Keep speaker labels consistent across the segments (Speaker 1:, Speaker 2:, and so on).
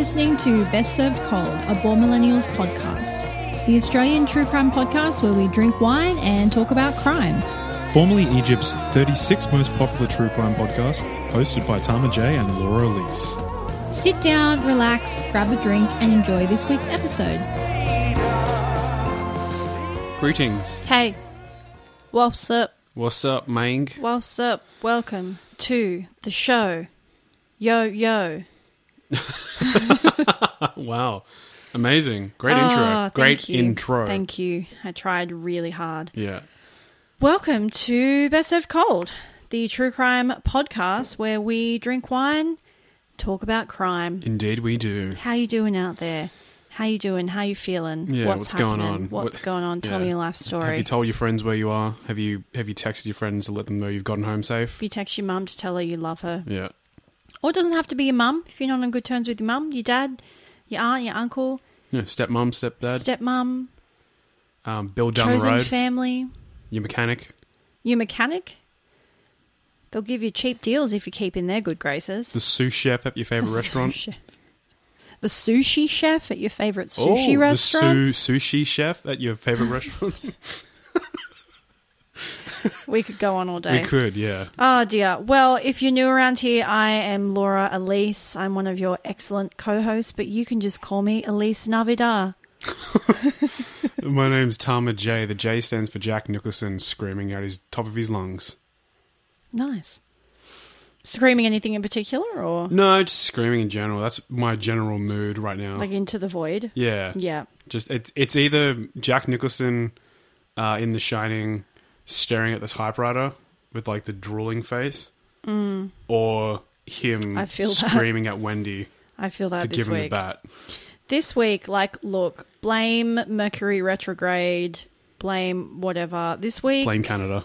Speaker 1: listening to Best Served Cold, a Born Millennials podcast, the Australian true crime podcast where we drink wine and talk about crime.
Speaker 2: Formerly Egypt's 36th most popular true crime podcast, hosted by Tama J and Laura Elise.
Speaker 1: Sit down, relax, grab a drink, and enjoy this week's episode.
Speaker 3: Greetings.
Speaker 4: Hey, what's up?
Speaker 3: What's up, Mang?
Speaker 4: What's up? Welcome to the show. Yo, yo.
Speaker 3: wow. Amazing. Great
Speaker 4: Ah,
Speaker 3: intro. Great
Speaker 4: you.
Speaker 3: intro.
Speaker 4: Thank you. I tried really hard.
Speaker 3: Yeah.
Speaker 4: Welcome to Best of Cold, the true crime podcast where we drink wine, talk about crime.
Speaker 3: Indeed we do.
Speaker 4: How you doing out there? How you doing? How you feeling?
Speaker 3: Yeah, what's going on?
Speaker 4: What's
Speaker 3: What-
Speaker 4: going on? Tell
Speaker 3: yeah.
Speaker 4: me your life story.
Speaker 3: Have you told your friends where you are? Have you have you texted your friends to let them know you've gotten home safe?
Speaker 4: Have you text your mum to tell her you love her.
Speaker 3: Yeah.
Speaker 4: Or it doesn't have to be your mum. If you're not on good terms with your mum, your dad, your aunt, your uncle,
Speaker 3: Yeah. Stepmom, stepdad,
Speaker 4: stepmum,
Speaker 3: um, Bill down
Speaker 4: chosen
Speaker 3: the road,
Speaker 4: family,
Speaker 3: your mechanic,
Speaker 4: your mechanic. They'll give you cheap deals if you keep in their good graces.
Speaker 3: the sous chef at your favourite
Speaker 4: The
Speaker 3: restaurant.
Speaker 4: sous chef. The sushi chef at your favorite
Speaker 3: oh,
Speaker 4: sushi restaurant.
Speaker 3: the su- sushi chef at your favourite restaurant.
Speaker 4: we could go on all day.
Speaker 3: we could, yeah.
Speaker 4: Oh dear. Well, if you're new around here, I am Laura Elise. I'm one of your excellent co-hosts, but you can just call me Elise Navidad.
Speaker 3: My name's Tama J. The J stands for Jack Nicholson screaming out his top of his lungs.
Speaker 4: Nice. Screaming anything in particular, or
Speaker 3: No, just screaming in general. That's my general mood right now.
Speaker 4: like into the void?
Speaker 3: yeah,
Speaker 4: Yeah.
Speaker 3: just it's it's either Jack Nicholson uh, in The Shining staring at the typewriter with like the drooling face, or him
Speaker 4: Mm. I feel that.
Speaker 3: screaming at Wendy
Speaker 4: I feel that
Speaker 3: to
Speaker 4: this
Speaker 3: give him the
Speaker 4: week.
Speaker 3: bat.
Speaker 4: This week, like, look, blame Mercury retrograde, blame whatever. This week
Speaker 3: Blame Canada.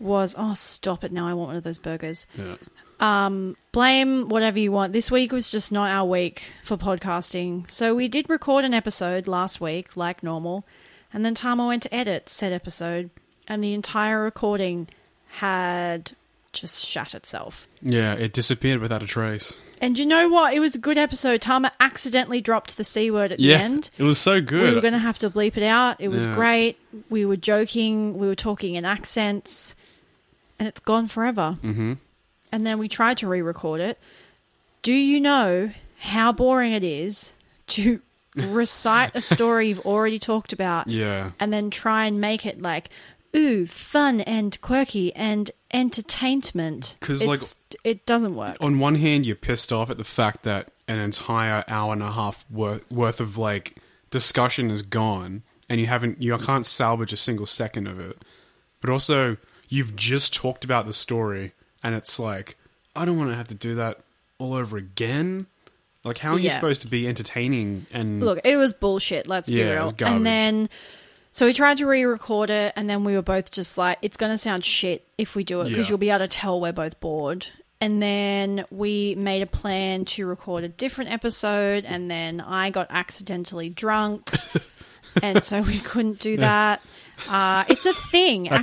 Speaker 4: was oh stop it now! I want one of those burgers.
Speaker 3: Yeah,
Speaker 4: Um, blame whatever you want. This week was just not our week for podcasting. So we did record an episode last week, like normal, and then Tama went to edit said episode, and the entire recording had just shut itself.
Speaker 3: yeah. It disappeared without a trace.
Speaker 4: And you know what? It was a good episode. Tama accidentally dropped the c word at
Speaker 3: Yeah,
Speaker 4: the end.
Speaker 3: it was so good.
Speaker 4: We were going to have to bleep it out. It was
Speaker 3: Yeah.
Speaker 4: great. We were joking. We were talking in accents, and it's gone forever.
Speaker 3: mm-hmm.
Speaker 4: And then we tried to re-record it. Do you know how boring it is to recite a story you've already talked about
Speaker 3: Yeah,
Speaker 4: and then try and make it like, ooh, fun and quirky and entertainment?
Speaker 3: 'Cause, like-
Speaker 4: it doesn't work.
Speaker 3: on one hand, you're pissed off at the fact that an entire hour and a half worth, worth of like discussion is gone, and you haven't, you can't salvage a single second of it. But also, you've just talked about the story, and it's like, I don't want to have to do that all over again. Like, how are you supposed to be entertaining and
Speaker 4: Look, it was bullshit. Let's be
Speaker 3: Yeah, it
Speaker 4: real. and then, so we tried to re-record it, and then we were both just like, "It's going to sound shit if we do it because
Speaker 3: Yeah.
Speaker 4: you'll be able to tell we're both bored." And then we made a plan to record a different episode, and then I got accidentally drunk, and so we couldn't do that. Uh, it's a thing. Accidentally,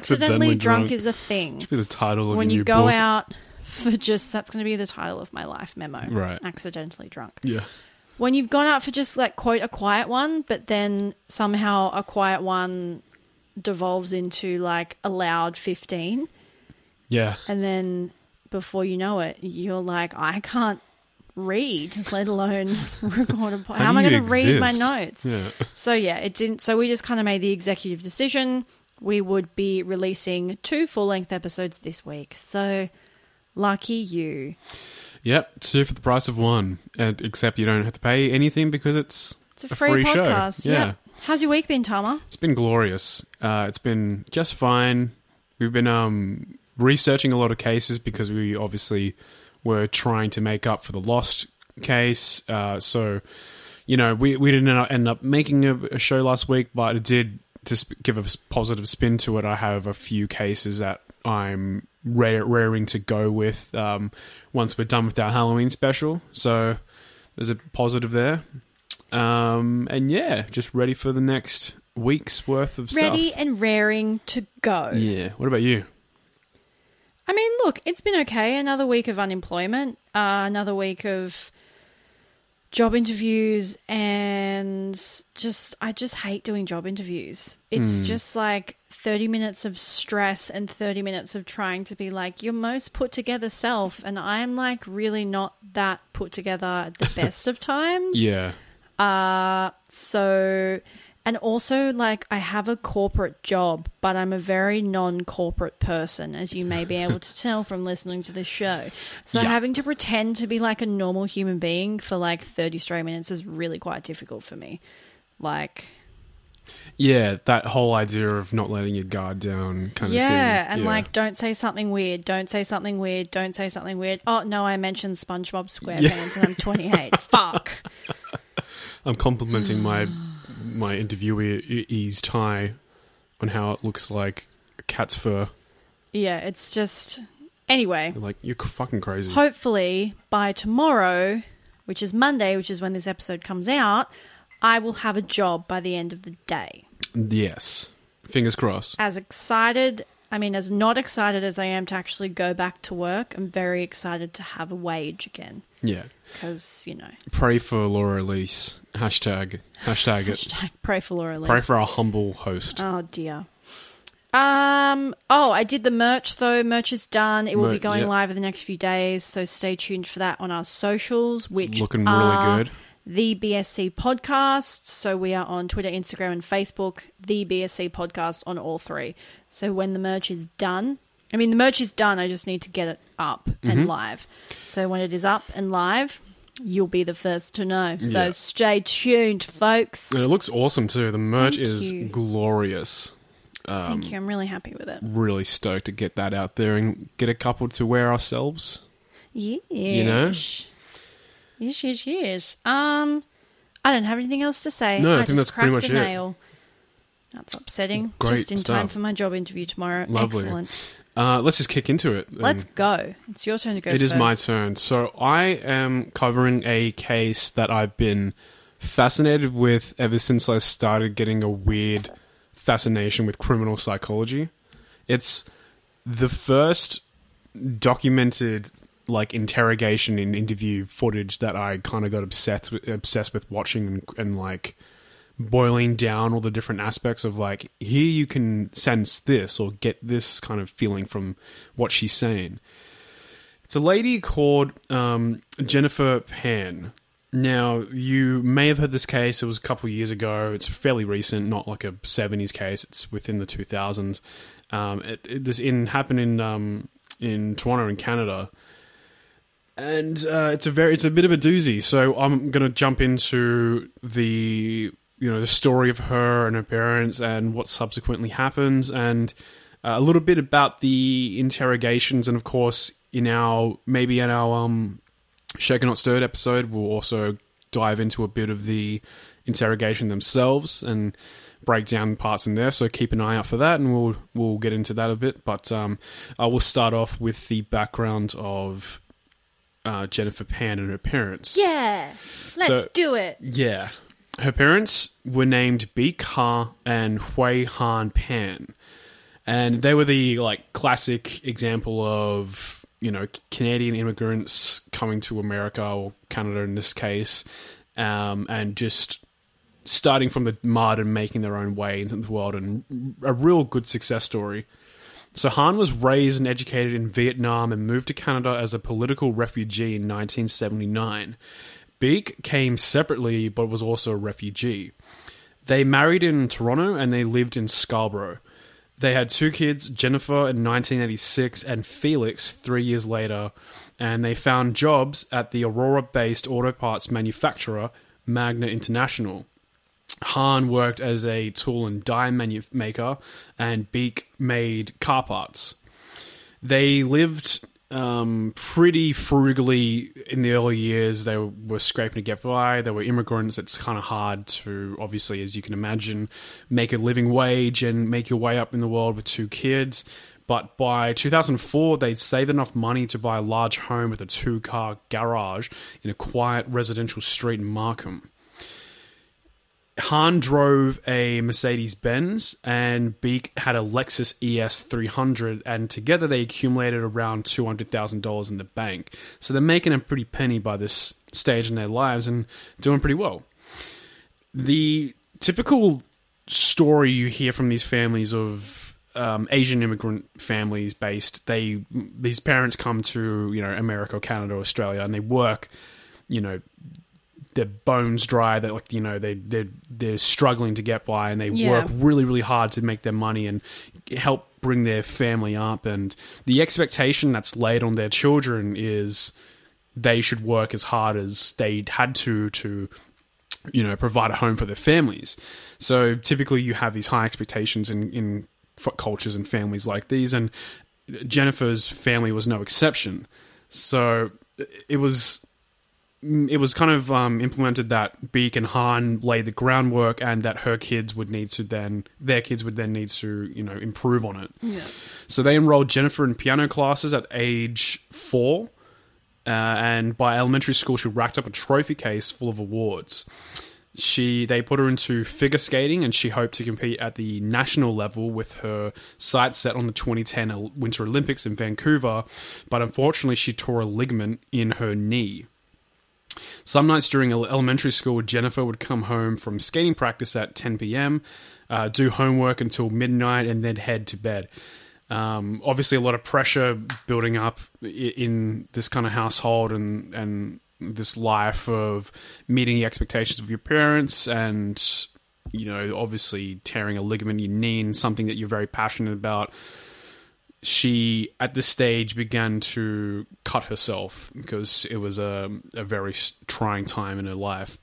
Speaker 3: Accidentally
Speaker 4: drunk.
Speaker 3: drunk.
Speaker 4: is a thing.
Speaker 3: be the title of
Speaker 4: When
Speaker 3: a
Speaker 4: you
Speaker 3: new
Speaker 4: go
Speaker 3: book.
Speaker 4: out for just that's going to be the title of my life memo.
Speaker 3: Right.
Speaker 4: Accidentally drunk
Speaker 3: Yeah,
Speaker 4: when you've gone out for just like quote a quiet one, but then somehow a quiet one devolves into like a loud 15
Speaker 3: yeah,
Speaker 4: and then before you know it you're like I can't read let alone record a podcast. how,
Speaker 3: How
Speaker 4: am I going to read my notes?
Speaker 3: Yeah.
Speaker 4: so yeah it didn't so we just kind of made the executive decision. We would be releasing two full-length episodes this week. So lucky you
Speaker 3: Yep, two for the price of one. And, except you don't have to pay anything because it's
Speaker 4: it's a free,
Speaker 3: free show.
Speaker 4: podcast
Speaker 3: Yeah.
Speaker 4: how's your week been Tama
Speaker 3: It's been glorious. Uh, it's been just fine. We've been um, researching a lot of cases because we obviously were trying to make up for the lost case. Uh, so, you know, we, we didn't end up- end up making a, a show last week, but it did just give a positive spin to it. I have a few cases that I'm rare, raring to go with um, once we're done with our Halloween special. So there's a positive there. Um, and yeah, just ready for the next week's worth of stuff.
Speaker 4: ready and raring to go.
Speaker 3: Yeah. What about you?
Speaker 4: I mean, look, it's been okay. Another week of unemployment, uh, another week of job interviews and just I just hate doing job interviews. It's just like 30 minutes of stress and 30 minutes of trying to be like your most put together self and I'm like really not that put together at the best of times.
Speaker 3: Yeah.
Speaker 4: Uh, so, and also, like, I have a corporate job, but I'm a very non corporate person, as you may be able to tell from listening to this show. So,
Speaker 3: Yeah.
Speaker 4: having to pretend to be like a normal human being for like 30 straight minutes is really quite difficult for me. Like,
Speaker 3: Yeah, that whole idea of not letting your guard down kind
Speaker 4: yeah,
Speaker 3: of thing.
Speaker 4: Yeah, and
Speaker 3: Yeah.
Speaker 4: like, don't say something weird, don't say something weird, don't say something weird. Oh, no, I mentioned SpongeBob SquarePants and I'm 28. Fuck.
Speaker 3: I'm complimenting my my interviewee's tie on how it looks like a cat's fur.
Speaker 4: Yeah, it's just. Anyway.
Speaker 3: Like, you're fucking crazy.
Speaker 4: hopefully by tomorrow, which is Monday, which is when this episode comes out, I will have a job by the end of the day.
Speaker 3: yes. Fingers crossed.
Speaker 4: As excited, I mean, as not excited as I am to actually go back to work, I'm very excited to have a wage again.
Speaker 3: Yeah.
Speaker 4: Because, you know,
Speaker 3: Pray for Laura Elise. Hashtag. Hashtag it.
Speaker 4: hashtag pray for Laura Lee.
Speaker 3: Pray for our humble host.
Speaker 4: Oh dear. Um. Oh, I did the merch though. Merch is done. It will
Speaker 3: Mer-
Speaker 4: be going
Speaker 3: yep.
Speaker 4: live in the next few days. So stay tuned for that on our socials, which
Speaker 3: It's looking really good.
Speaker 4: The BSC Podcast. So we are on Twitter, Instagram, and Facebook. The BSC Podcast on all three. So when the merch is done, I mean the merch is done. I just need to get it up
Speaker 3: Mm-hmm.
Speaker 4: and live. So when it is up and live, you'll be the first to know. So
Speaker 3: Yeah.
Speaker 4: stay tuned, folks.
Speaker 3: And it looks awesome too. The merch
Speaker 4: Thank
Speaker 3: is
Speaker 4: you.
Speaker 3: glorious. Um,
Speaker 4: Thank you. I'm really happy with it.
Speaker 3: Really stoked to get that out there and get a couple to wear ourselves.
Speaker 4: Yes.
Speaker 3: You know?
Speaker 4: Yes, yes, yes. Um, I don't have anything else to say.
Speaker 3: No, I
Speaker 4: I,
Speaker 3: think
Speaker 4: just
Speaker 3: that's pretty much
Speaker 4: a
Speaker 3: it.
Speaker 4: nail. That's upsetting.
Speaker 3: Great
Speaker 4: just in time for my job interview tomorrow.
Speaker 3: Lovely.
Speaker 4: Excellent.
Speaker 3: Uh, let's just kick into it.
Speaker 4: Let's go. It's your turn to go.
Speaker 3: It is my turn. So I am covering a case that I've been fascinated with ever since I started getting a weird fascination with criminal psychology. It's the first documented like interrogation and interview footage that I kind of got obsessed with, obsessed with watching and, and like boiling down all the different aspects of like here you can sense this or get this kind of feeling from what she's saying. It's a lady called um, Jennifer Pan. Now, you may have heard this case. It was a couple years ago. It's fairly recent, not like a 70s case. It's within the 2000s. Um, it, it, this in happened in um, in Toronto, in Canada, and uh, it's a very it's a bit of a doozy. So I'm going to jump into the you know the story of her and her parents and what subsequently happens, and uh, a little bit about the interrogations, and of course in our maybe in our um Shaken Not Stirred episode, we'll also dive into a bit of the interrogation themselves and break down parts in there. So keep an eye out for that, and we'll we'll get into that a bit. But um, I will start off with the background of uh, Jennifer Pan and her parents.
Speaker 4: Yeah. Let's
Speaker 3: So-
Speaker 4: do it.
Speaker 3: Yeah. Her parents were named Bich Ha and Huei Hann Pan. And they were the like classic example of, you know, Canadian immigrants coming to America or Canada in this case, um, and just starting from the mud and making their own way into the world and a real good success story. So Hann was raised and educated in Vietnam and moved to Canada as a political refugee in 1979. Bich came separately but was also a refugee. They married in Toronto and they lived in Scarborough. They had two kids, Jennifer in 1986 and Felix three years later, and they found jobs at the Aurora based auto parts manufacturer Magna International. Hann worked as a tool and die manu- maker, and Bich made car parts. They lived um, pretty frugally in the early years. They were scraping to get by. They were immigrants. It's kind of hard to, obviously, as you can imagine, make a living wage and make your way up in the world with two kids. But by 2004, they'd saved enough money to buy a large home with a two car garage in a quiet residential street in Markham Hann drove a Mercedes Benz and Bich had a Lexus ES 300, and together they accumulated around $200,000 in the bank. So they're making a pretty penny by this stage in their lives and doing pretty well. The typical story you hear from these families of um, Asian immigrant families based, they these parents come to you know America, or Canada, or Australia, and they work, you know, their bones dry. That like you know they they they're struggling to get by, and they
Speaker 4: Yeah.
Speaker 3: work really really hard to make their money and help bring their family up. And the expectation that's laid on their children is they should work as hard as they had to to you know provide a home for their families. So typically you have these high expectations in in cultures and families like these, and Jennifer's family was no exception. So it was it was kind of um, implemented that Bich and Hann laid the groundwork, and that her kids would need to then their kids would then need to you know improve on it.
Speaker 4: Yeah.
Speaker 3: So they enrolled Jennifer in piano classes at age four, uh, and by elementary school, she racked up a trophy case full of awards. She they put her into figure skating, and she hoped to compete at the national level with her sights set on the 2010 Winter Olympics in Vancouver. But unfortunately, she tore a ligament in her knee. Some nights during elementary school, Jennifer would come home from skating practice at 10 p.m., uh, do homework until midnight, and then head to bed. Um, obviously, a lot of pressure building up in this kind of household and and this life of meeting the expectations of your parents and you know obviously tearing a ligament in your knee and something that you're very passionate about she at this stage began to cut herself because it was a, a very trying time in her life.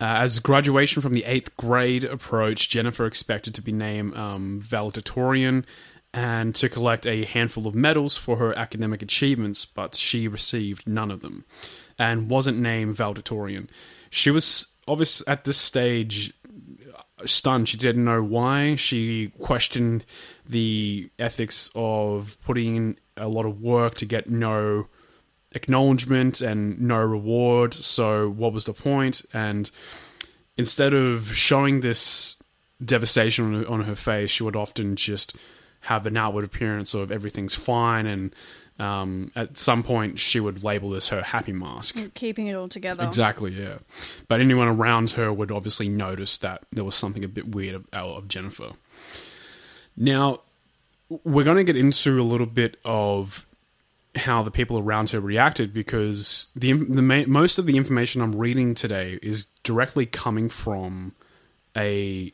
Speaker 3: Uh, as graduation from the eighth grade approached, Jennifer expected to be named um, valedictorian and to collect a handful of medals for her academic achievements, but she received none of them and wasn't named valedictorian. She was obvious at this stage stunned. She didn't know why. She questioned the ethics of putting in a lot of work to get no acknowledgement and no reward. So, what was the point? And instead of showing this devastation on, her face, she would often just have an outward appearance of everything's fine. And um, at some point, she would label this her happy mask.
Speaker 4: Keeping it all together.
Speaker 3: Exactly, yeah. But anyone around her would obviously notice that there was something a bit weird of, of Jennifer. Now, we're going to get into a little bit of how the people around her reacted because the the ma- most of the information I'm reading today is directly coming from a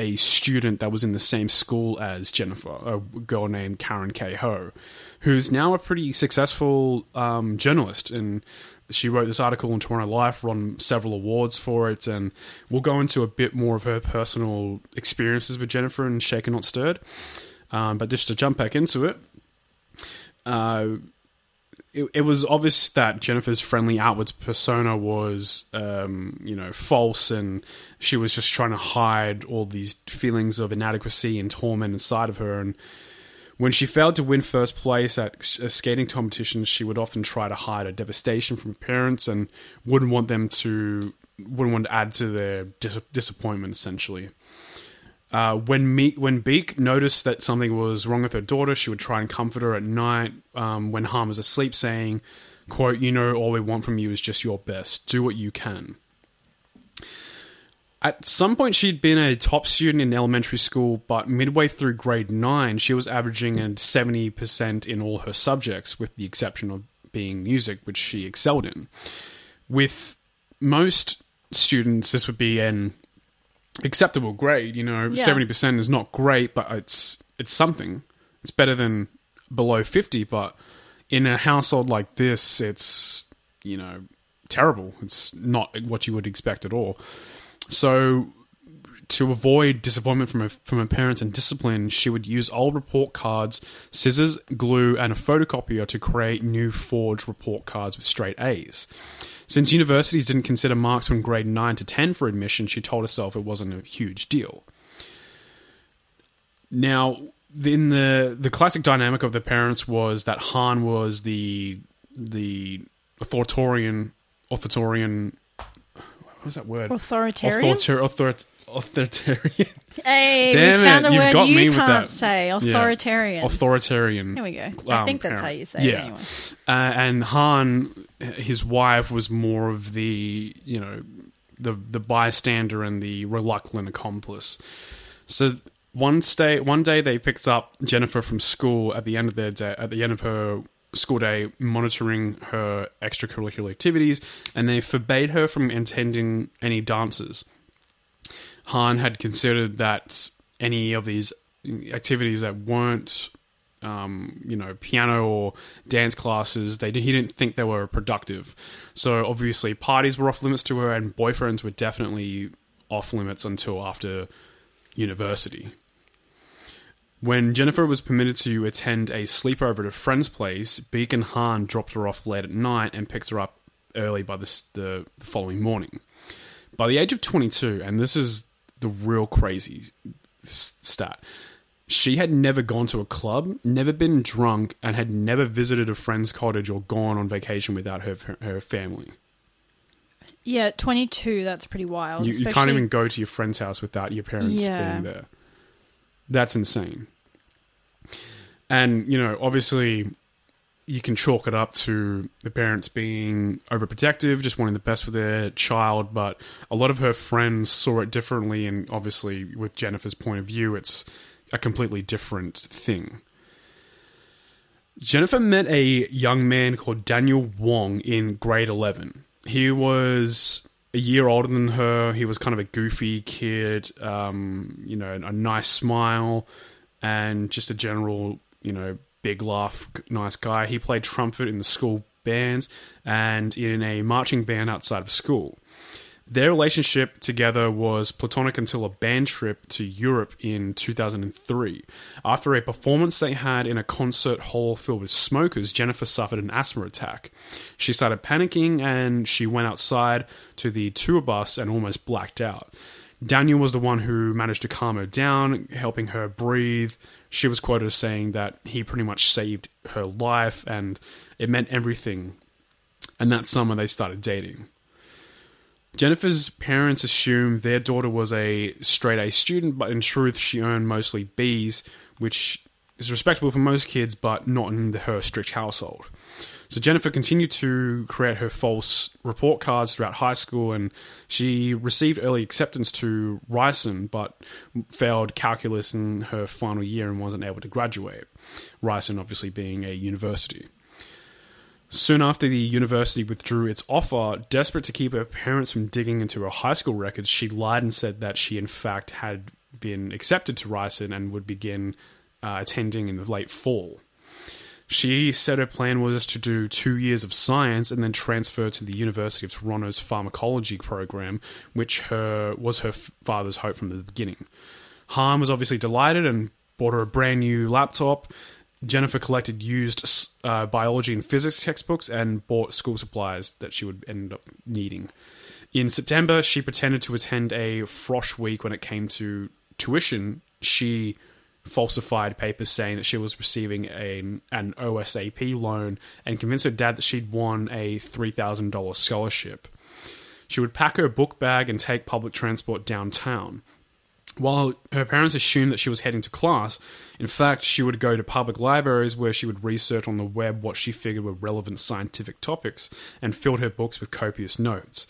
Speaker 3: a student that was in the same school as Jennifer, a girl named Karen K. Ho, who's now a pretty successful um, journalist. And she wrote this article in Toronto Life, won several awards for it. And we'll go into a bit more of her personal experiences with Jennifer and Shaken Not Stirred. Um, but just to jump back into it, uh, it, it was obvious that Jennifer's friendly outwards persona was, um, you know, false, and she was just trying to hide all these feelings of inadequacy and torment inside of her. And when she failed to win first place at uh, skating competitions, she would often try to hide her devastation from parents and wouldn't want them to wouldn't want to add to their dis- disappointment. Essentially, uh, when Me- when Bich noticed that something was wrong with her daughter, she would try and comfort her at night um, when Hann was asleep, saying, "quote You know, all we want from you is just your best. Do what you can." At some point, she'd been a top student in elementary school, but midway through grade nine, she was averaging a seventy percent in all her subjects, with the exception of being music, which she excelled in. With most students, this would be an acceptable grade. You know,
Speaker 4: Yeah.
Speaker 3: seventy percent is not great, but it's it's something. It's better than below fifty. But in a household like this, it's you know terrible. It's not what you would expect at all. So to avoid disappointment from her, from her parents and discipline, she would use old report cards, scissors, glue, and a photocopier to create new forged report cards with straight A's. Since universities didn't consider marks from grade 9 to 10 for admission, she told herself it wasn't a huge deal. Now, in the the classic dynamic of the parents was that Hann was the the authoritarian authoritarian what's that word?
Speaker 4: Authoritarian.
Speaker 3: Author- author- authoritarian.
Speaker 4: hey,
Speaker 3: Damn
Speaker 4: we found
Speaker 3: it,
Speaker 4: a
Speaker 3: you've
Speaker 4: word
Speaker 3: got
Speaker 4: you
Speaker 3: me with
Speaker 4: can't
Speaker 3: that.
Speaker 4: say. Authoritarian.
Speaker 3: Authoritarian.
Speaker 4: Here we go. I
Speaker 3: um,
Speaker 4: think that's how you say
Speaker 3: Yeah.
Speaker 4: it anyway.
Speaker 3: Uh, and Hann, his wife, was more of the you know the the bystander and the reluctant accomplice. So one day, one day they picked up Jennifer from school at the end of their day, at the end of her school day, monitoring her extracurricular activities, and they forbade her from attending any dances. Hann had considered that any of these activities that weren't um, you know, piano or dance classes. They he didn't think they were productive. So obviously, parties were off limits to her, and boyfriends were definitely off limits until after university. When Jennifer was permitted to attend a sleepover at a friend's place, Bich and Hann dropped her off late at night and picked her up early by the, the following morning. By the age of 22, and this is the real crazy stat, she had never gone to a club, never been drunk, and had never visited a friend's cottage or gone on vacation without her her family.
Speaker 4: Yeah, 22, that's pretty wild.
Speaker 3: You, you can't even go to your friend's house without your parents
Speaker 4: Yeah.
Speaker 3: being there. That's insane. And, you know, obviously, you can chalk it up to the parents being overprotective, just wanting the best for their child. But a lot of her friends saw it differently. And obviously, with Jennifer's point of view, it's a completely different thing. Jennifer met a young man called Daniel Wong in grade 11. He was a year older than her. He was kind of a goofy kid, um, you know, a nice smile, and just a general, you know, big laugh, nice guy. He played trumpet in the school bands and in a marching band outside of school. Their relationship together was platonic until a band trip to Europe in 2003. After a performance they had in a concert hall filled with smokers, Jennifer suffered an asthma attack. She started panicking and she went outside to the tour bus and almost blacked out. Daniel was the one who managed to calm her down, helping her breathe. She was quoted as saying that he pretty much saved her life and it meant everything. And that summer they started dating. Jennifer's parents assumed their daughter was a straight A student, but in truth, she earned mostly B's, which is respectable for most kids, but not in her strict household. So Jennifer continued to create her false report cards throughout high school, and she received early acceptance to Ryerson, but failed calculus in her final year and wasn't able to graduate. Ryerson, obviously, being a university. Soon after the university withdrew its offer, desperate to keep her parents from digging into her high school records, she lied and said that she, in fact, had been accepted to Ryerson and would begin uh, attending in the late fall. She said her plan was to do two years of science and then transfer to the University of Toronto's pharmacology program, which her was her father's hope from the beginning. Hann was obviously delighted and bought her a brand new laptop. Jennifer collected used uh, biology and physics textbooks and bought school supplies that she would end up needing. In September, she pretended to attend a frosh week when it came to tuition. She falsified papers saying that she was receiving a, an OSAP loan and convinced her dad that she'd won a $3,000 scholarship. She would pack her book bag and take public transport downtown. While her parents assumed that she was heading to class, in fact, she would go to public libraries where she would research on the web what she figured were relevant scientific topics and filled her books with copious notes.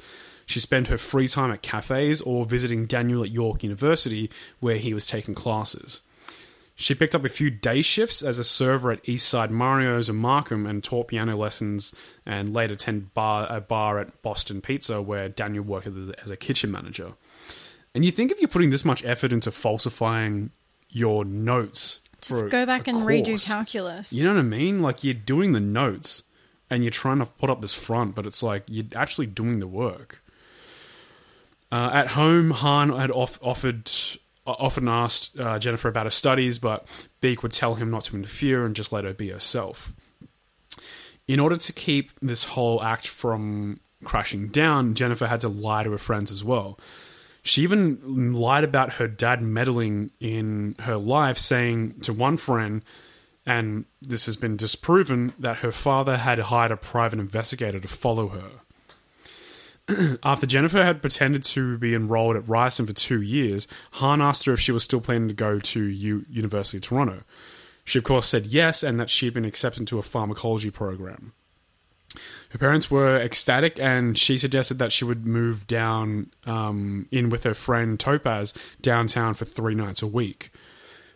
Speaker 3: She spent her free time at cafes or visiting Daniel at York University where he was taking classes. She picked up a few day shifts as a server at Eastside Mario's and Markham and taught piano lessons and later attended bar, a bar at Boston Pizza where Daniel worked as a, as a kitchen manager. And you think if you're putting this much effort into falsifying your notes,
Speaker 4: Just
Speaker 3: for
Speaker 4: go back and redo calculus.
Speaker 3: You know what I mean? Like you're doing the notes and you're trying to put up this front, but it's like you're actually doing the work. Uh, at home, Hann had off- offered often asked uh, Jennifer about her studies, but Bich would tell him not to interfere and just let her be herself. In order to keep this whole act from crashing down, Jennifer had to lie to her friends as well. She even lied about her dad meddling in her life, saying to one friend, and this has been disproven, that her father had hired a private investigator to follow her. After Jennifer had pretended to be enrolled at Ryerson for two years, Hann asked her if she was still planning to go to U- University of Toronto. She, of course, said yes, and that she had been accepted to a pharmacology program. Her parents were ecstatic, and she suggested that she would move down um, in with her friend Topaz downtown for three nights a week.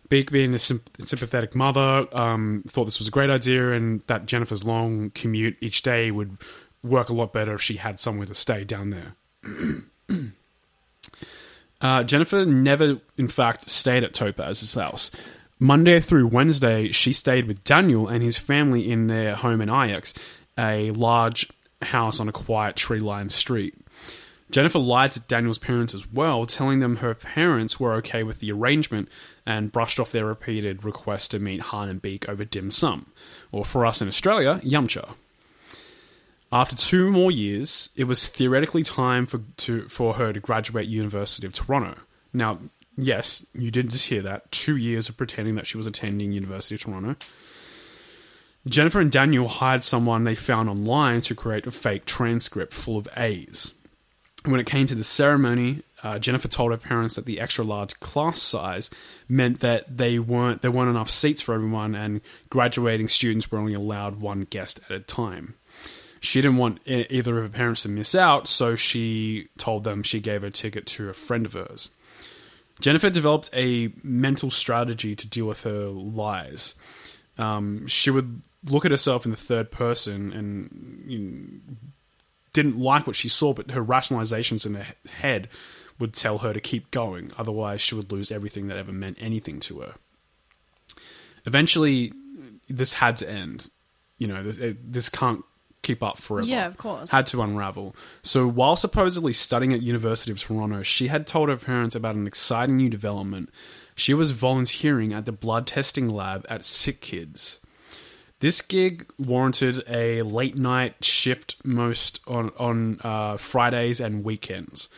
Speaker 3: Bich, being the sympathetic mother, um, thought this was a great idea, and that Jennifer's long commute each day would work a lot better if she had somewhere to stay down there. uh, Jennifer never, in fact, stayed at Topaz's house. Monday through Wednesday, she stayed with Daniel and his family in their home in Ajax, a large house on a quiet tree lined street. Jennifer lied to Daniel's parents as well, telling them her parents were okay with the arrangement and brushed off their repeated request to meet Hann and Bich over dim sum, or for us in Australia, yumcha. After two more years, it was theoretically time for to, for her to graduate University of Toronto. Now, yes, you did just hear that. Two years of pretending that she was attending University of Toronto. Jennifer and Daniel hired someone they found online to create a fake transcript full of A's. When it came to the ceremony, uh, Jennifer told her parents that the extra large class size meant that they weren't there weren't enough seats for everyone, and graduating students were only allowed one guest at a time. She didn't want either of her parents to miss out, so she told them she gave her ticket to a friend of hers. Jennifer developed a mental strategy to deal with her lies. Um, she would look at herself in the third person and you know, didn't like what she saw, but her rationalizations in her head would tell her to keep going. Otherwise, she would lose everything that ever meant anything to her. Eventually, this had to end. You know, this, this can't keep up forever.
Speaker 4: Yeah, of course.
Speaker 3: Had to unravel. So, while supposedly studying at University of Toronto, she had told her parents about an exciting new development. She was volunteering at the blood testing lab at Sick Kids. This gig warranted a late night shift most on on uh, Fridays and weekends.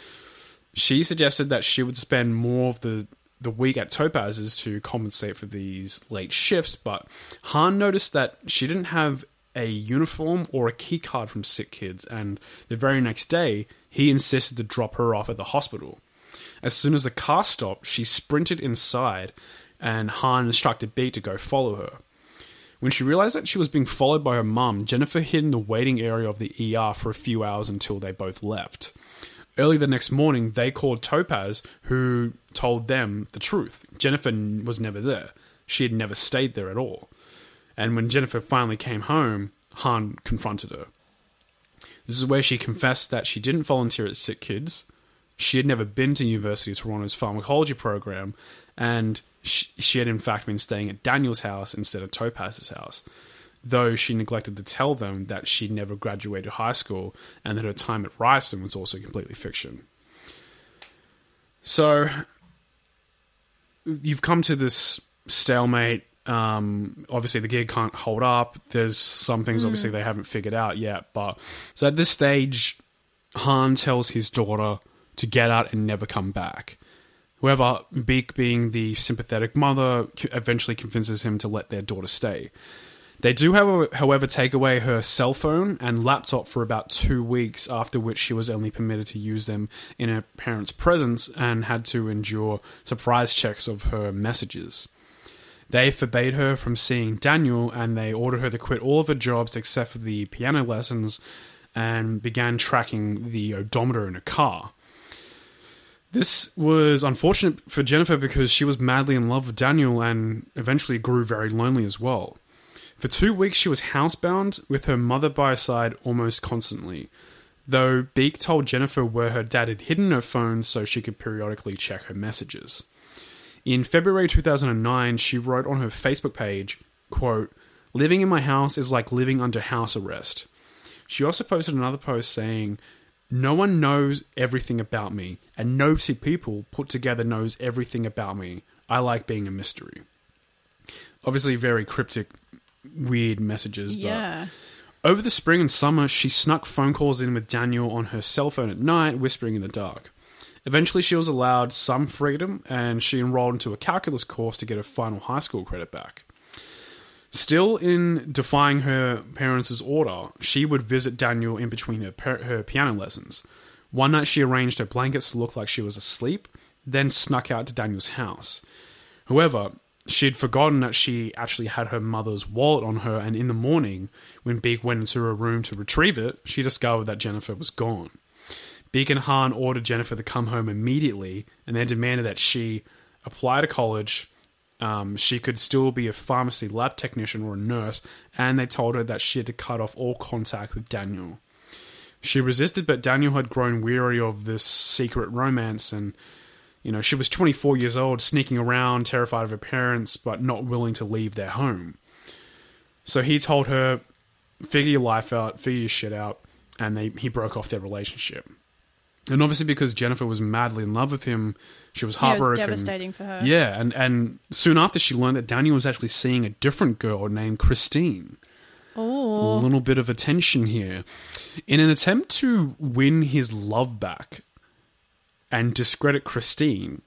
Speaker 3: She suggested that she would spend more of the the week at Topaz's to compensate for these late shifts, but Hann noticed that she didn't have a uniform or a key card from Sick Kids, and the very next day he insisted to drop her off at the hospital. As soon as the car stopped, she sprinted inside, and Hann instructed B to go follow her. When she realized that she was being followed by her mum, Jennifer hid in the waiting area of the ER for a few hours until they both left. Early the next morning, they called Topaz, who told them the truth. Jennifer was never there. She had never stayed there at all. And when Jennifer finally came home, Hann confronted her. This is where she confessed that she didn't volunteer at Sick Kids. She had never been to University of Toronto's pharmacology program, and she, had in fact been staying at Daniel's house instead of Topaz's house. Though she neglected to tell them that she never graduated high school and that her time at Ryerson was also completely fiction. So, you've come to this stalemate. Um, obviously, the gig can't hold up. There's some things obviously they haven't figured out yet. But so at this stage, Hann tells his daughter to get out and never come back. However, Bich, being the sympathetic mother, eventually convinces him to let their daughter stay. They do, however, take away her cell phone and laptop for about two weeks, after which she was only permitted to use them in her parents' presence and had to endure surprise checks of her messages. They forbade her from seeing Daniel and they ordered her to quit all of her jobs except for the piano lessons and began tracking the odometer in her car. This was unfortunate for Jennifer because she was madly in love with Daniel and eventually grew very lonely as well. For two weeks, she was housebound with her mother by her side almost constantly, though Bich told Jennifer where her dad had hidden her phone so she could periodically check her messages. In February 2009, she wrote on her Facebook page, quote, Living in my house is like living under house arrest. She also posted another post saying, No one knows everything about me, and no two people put together knows everything about me. I like being a mystery. Obviously, very cryptic, weird messages, but
Speaker 4: Yeah.
Speaker 3: over the spring and summer, she snuck phone calls in with Daniel on her cell phone at night, whispering in the dark. Eventually, she was allowed some freedom and she enrolled into a calculus course to get her final high school credit back. Still in defying her parents' order, she would visit Daniel in between her, her piano lessons. One night she arranged her blankets to look like she was asleep, then snuck out to Daniel's house. However, she'd forgotten that she actually had her mother's wallet on her, and in the morning, when Bich went into her room to retrieve it, she discovered that Jennifer was gone. And Hann ordered Jennifer to come home immediately, and then demanded that she apply to college. Um, she could still be a pharmacy lab technician or a nurse, and they told her that she had to cut off all contact with Daniel. She resisted, but Daniel had grown weary of this secret romance, and you know she was 24 years old, sneaking around, terrified of her parents, but not willing to leave their home. So he told her, "Figure your life out, figure your shit out," and they he broke off their relationship. And obviously, because Jennifer was madly in love with him, she was
Speaker 4: Yeah, it
Speaker 3: heartbroken.
Speaker 4: was devastating for her.
Speaker 3: Yeah, and, and soon after she learned that Daniel was actually seeing a different girl named Christine.
Speaker 4: Oh, A
Speaker 3: little bit of attention here. In an attempt to win his love back and discredit Christine,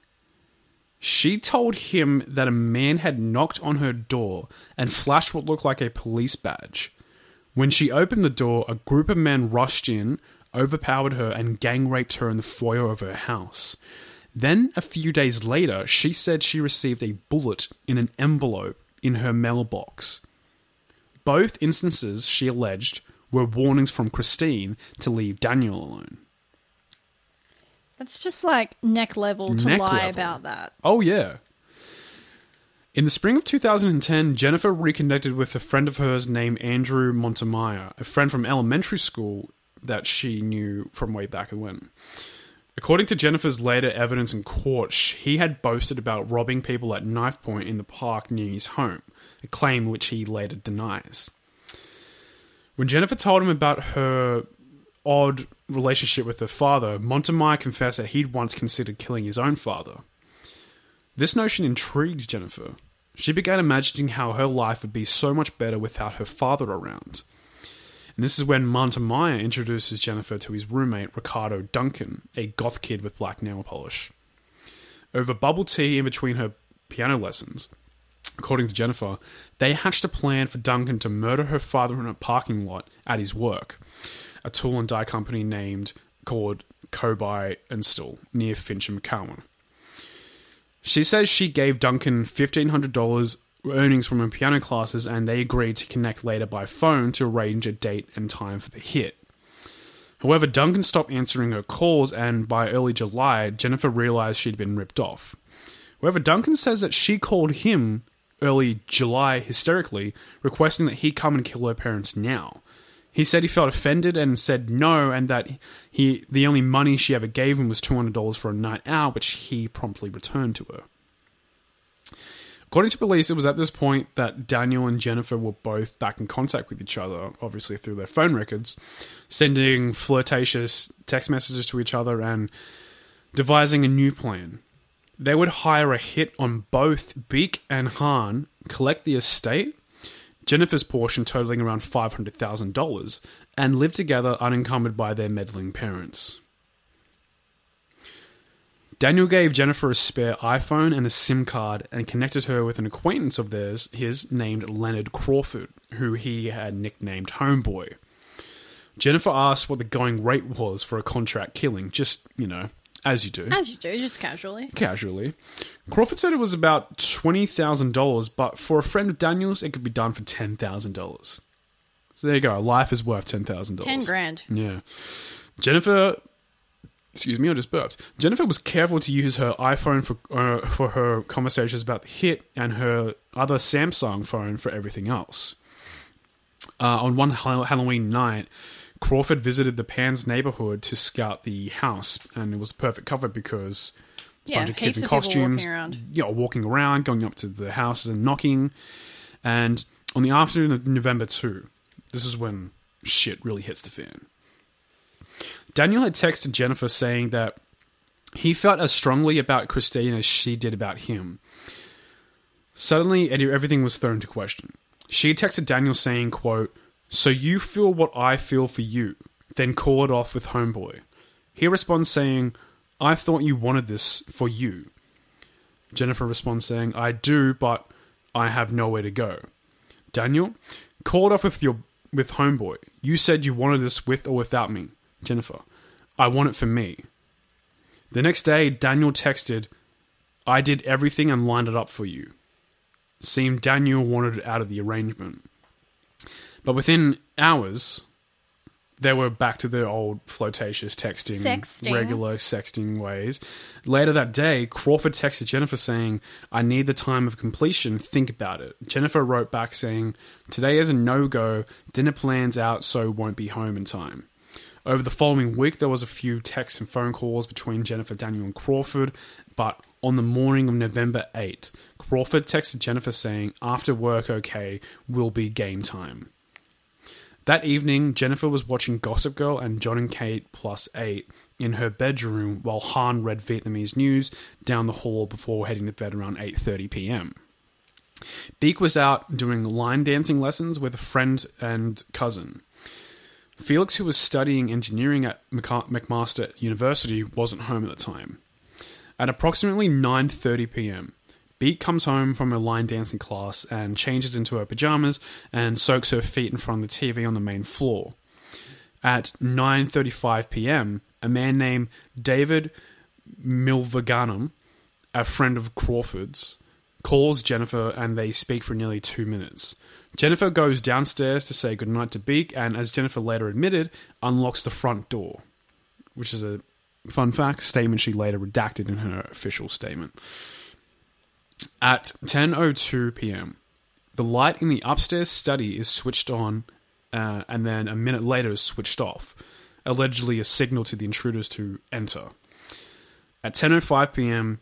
Speaker 3: she told him that a man had knocked on her door and flashed what looked like a police badge. When she opened the door, a group of men rushed in, overpowered her, and gang raped her in the foyer of her house. Then, a few days later, she said she received a bullet in an envelope in her mailbox. Both instances, she alleged, were warnings from Christine to leave Daniel alone.
Speaker 4: that's just like neck level to
Speaker 3: Neck
Speaker 4: lie
Speaker 3: level.
Speaker 4: about that.
Speaker 3: Oh, yeah. In the spring of 2010, Jennifer reconnected with a friend of hers named Andrew Montemayor, a friend from elementary school that she knew from way back when. According to Jennifer's later evidence in court, he had boasted about robbing people at knife point in the park near his home, a claim which he later denies. When Jennifer told him about her odd relationship with her father, Montemayor confessed that he'd once considered killing his own father. This notion intrigued Jennifer. She began imagining how her life would be so much better without her father around. And this is when Montemayor introduces Jennifer to his roommate, Ricardo Duncan, a goth kid with black nail polish. Over bubble tea in between her piano lessons, according to Jennifer, they hatched a plan for Duncan to murder her father in a parking lot at his work, a tool and die company named called Coby and Still near Finch and McCowan. She says she gave Duncan $1,500 earnings from her piano classes and they agreed to connect later by phone to arrange a date and time for the hit. However, Duncan stopped answering her calls and by early July, Jennifer realized she'd been ripped off. However, Duncan says that she called him early July hysterically, requesting that he come and kill her parents now. He said he felt offended and said no, and that he the only money she ever gave him was two hundred dollars for a night out, which he promptly returned to her. According to police, it was at this point that Daniel and Jennifer were both back in contact with each other, obviously through their phone records, sending flirtatious text messages to each other and devising a new plan. They would hire a hit on both Bich and Hann, collect the estate, Jennifer's portion totaling around $500,000, and live together unencumbered by their meddling parents. Daniel gave Jennifer a spare iPhone and a SIM card and connected her with an acquaintance of theirs, his named Leonard Crawford, who he had nicknamed Homeboy. Jennifer asked what the going rate was for a contract killing, just, you know, as you do
Speaker 4: As you do, just casually.
Speaker 3: casually. Crawford said it was about twenty thousand dollars, but for a friend of Daniel's, it could be done for ten thousand dollars. So there you go. Life is worth ten thousand dollars.
Speaker 4: Ten grand.
Speaker 3: Yeah. Jennifer, excuse me, I just burped. Jennifer was careful to use her iPhone for uh, for her conversations about the hit and her other Samsung phone for everything else. Uh, on one Halloween night, Crawford visited the Pans neighborhood to scout the house, and it was the perfect cover because it's a bunch of kids in costumes,
Speaker 4: walking
Speaker 3: you know, walking around, going up to the houses and knocking. And on the afternoon of November 2, this is when shit really hits the fan. Daniel had texted Jennifer saying that he felt as strongly about Christine as she did about him. Suddenly, everything was thrown into question. She texted Daniel saying, quote, So you feel what I feel for you, then call it off with Homeboy. He responds saying, I thought you wanted this for you. Jennifer responds saying, I do, but I have nowhere to go. Daniel, call it off with your with Homeboy. You said you wanted this with or without me. Jennifer, I want it for me. The next day, Daniel texted, I did everything and lined it up for you. Seemed Daniel wanted it out of the arrangement. But within hours, they were back to their old flirtatious texting,
Speaker 4: Sexting.
Speaker 3: regular sexting ways. Later that day, Crawford texted Jennifer saying, I need the time of completion, think about it. Jennifer wrote back saying, Today is a no go, dinner plans out, so won't be home in time. Over the following week, there was a few texts and phone calls between Jennifer, Daniel, and Crawford, but on the morning of November 8, Crawford texted Jennifer saying, After work, okay, will be game time. That evening, Jennifer was watching Gossip Girl and John and Kate plus eight in her bedroom while Hann read Vietnamese news down the hall before heading to bed around 8:30 p.m. Bich was out doing line dancing lessons with a friend and cousin. Felix, who was studying engineering at McMaster University, wasn't home at the time. At approximately 9:30 p.m., Bich comes home from her line dancing class and changes into her pajamas and soaks her feet in front of the TV on the main floor. At 9:35 p.m., a man named David Mylvaganam, a friend of Crawford's, calls Jennifer and they speak for nearly 2 minutes. Jennifer goes downstairs to say goodnight to Bich and as Jennifer later admitted, unlocks the front door, which is a fun fact statement she later redacted in her official statement. At 10:02 p.m., the light in the upstairs study is switched on, uh, and then a minute later is switched off, allegedly a signal to the intruders to enter. At 10:05 p.m.,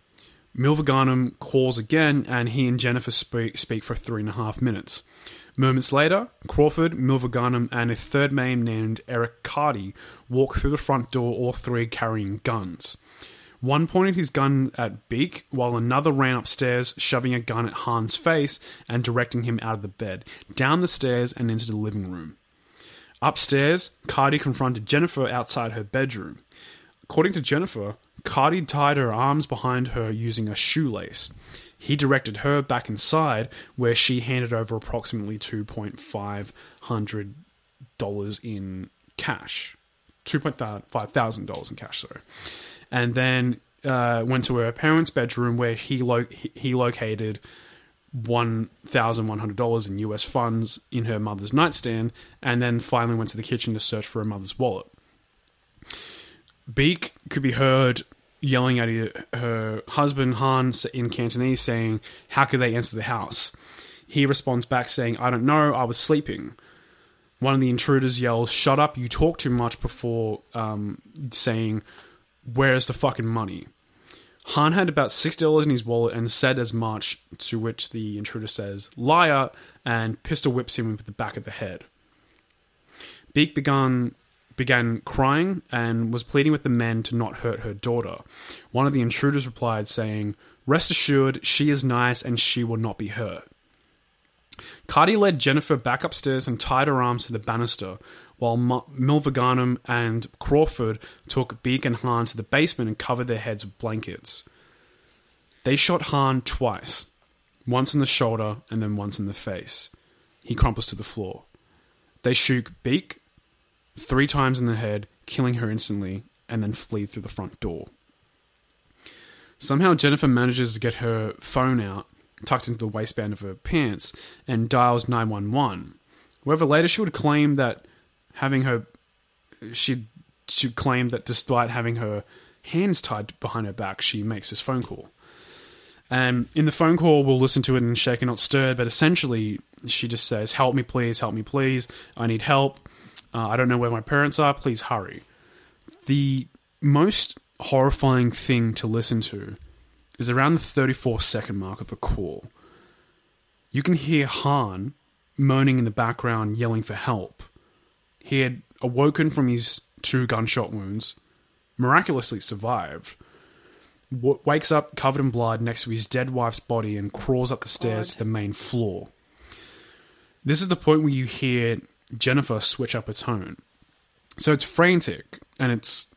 Speaker 3: Mylvaganam calls again, and he and Jennifer speak, speak for three and a half minutes. Moments later, Crawford, Mylvaganam, and a third man named Eric Carty walk through the front door, all three carrying guns. One pointed his gun at Bich, while another ran upstairs, shoving a gun at Hann's face and directing him out of the bed, down the stairs, and into the living room. Upstairs, Carty confronted Jennifer outside her bedroom. According to Jennifer, Carty tied her arms behind her using a shoelace. He directed her back inside, where she handed over approximately two point five hundred dollars in cash, two point five thousand dollars in cash. Sorry, and then uh, went to her parents' bedroom where he lo- he- located one thousand one hundred dollars in U.S. funds in her mother's nightstand, and then finally went to the kitchen to search for her mother's wallet. Bich could be heard yelling at her, husband Hann in Cantonese, saying, "How could they enter the house?" He responds back saying, "I don't know. I was sleeping." One of the intruders yells, "Shut up! You talk too much!" Before um, saying, "Where's the fucking money?" Hann had about six dollars in his wallet and said as much. To which the intruder says, "Liar!" and pistol whips him with the back of the head. Bich began began crying and was pleading with the men to not hurt her daughter. One of the intruders replied, saying, Rest assured, she is nice and she will not be hurt. Carty led Jennifer back upstairs and tied her arms to the banister, while M- and Crawford took Bich and Hann to the basement and covered their heads with blankets. They shot Hann twice, once in the shoulder and then once in the face. He crumples to the floor. They shoot Bich three times in the head, killing her instantly, and then flee through the front door. Somehow, Jennifer manages to get her phone out, tucked into the waistband of her pants, and dials 911. However, later she would claim that having her. She'd, she'd claim that despite having her hands tied behind her back, she makes this phone call. And in the phone call, we'll listen to it and Shaken Not Stirred, but essentially, she just says, Help me, please, help me, please. I need help. Uh, I don't know where my parents are. Please hurry. The most horrifying thing to listen to is around the 34 second mark of the call. You can hear Hann moaning in the background, yelling for help. He had awoken from his two gunshot wounds, miraculously survived, w- wakes up covered in blood next to his dead wife's body, and crawls up the stairs to the main floor. This is the point where you hear Jennifer switch up her tone. So it's frantic, and it's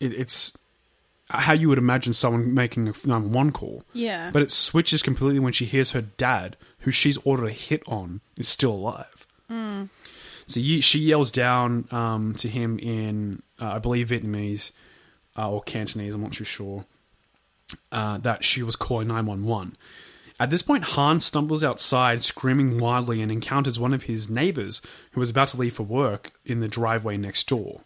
Speaker 3: it, it's how you would imagine someone making a 911 call.
Speaker 4: Yeah.
Speaker 3: But it switches completely when she hears her dad, who she's ordered a hit on, is still alive. So ye she yells down um, to him in uh, I believe Vietnamese uh, or Cantonese, I'm not too sure, uh, that she was calling 911. At this point, Hann stumbles outside, screaming wildly, and encounters one of his neighbors who was about to leave for work in the driveway next door.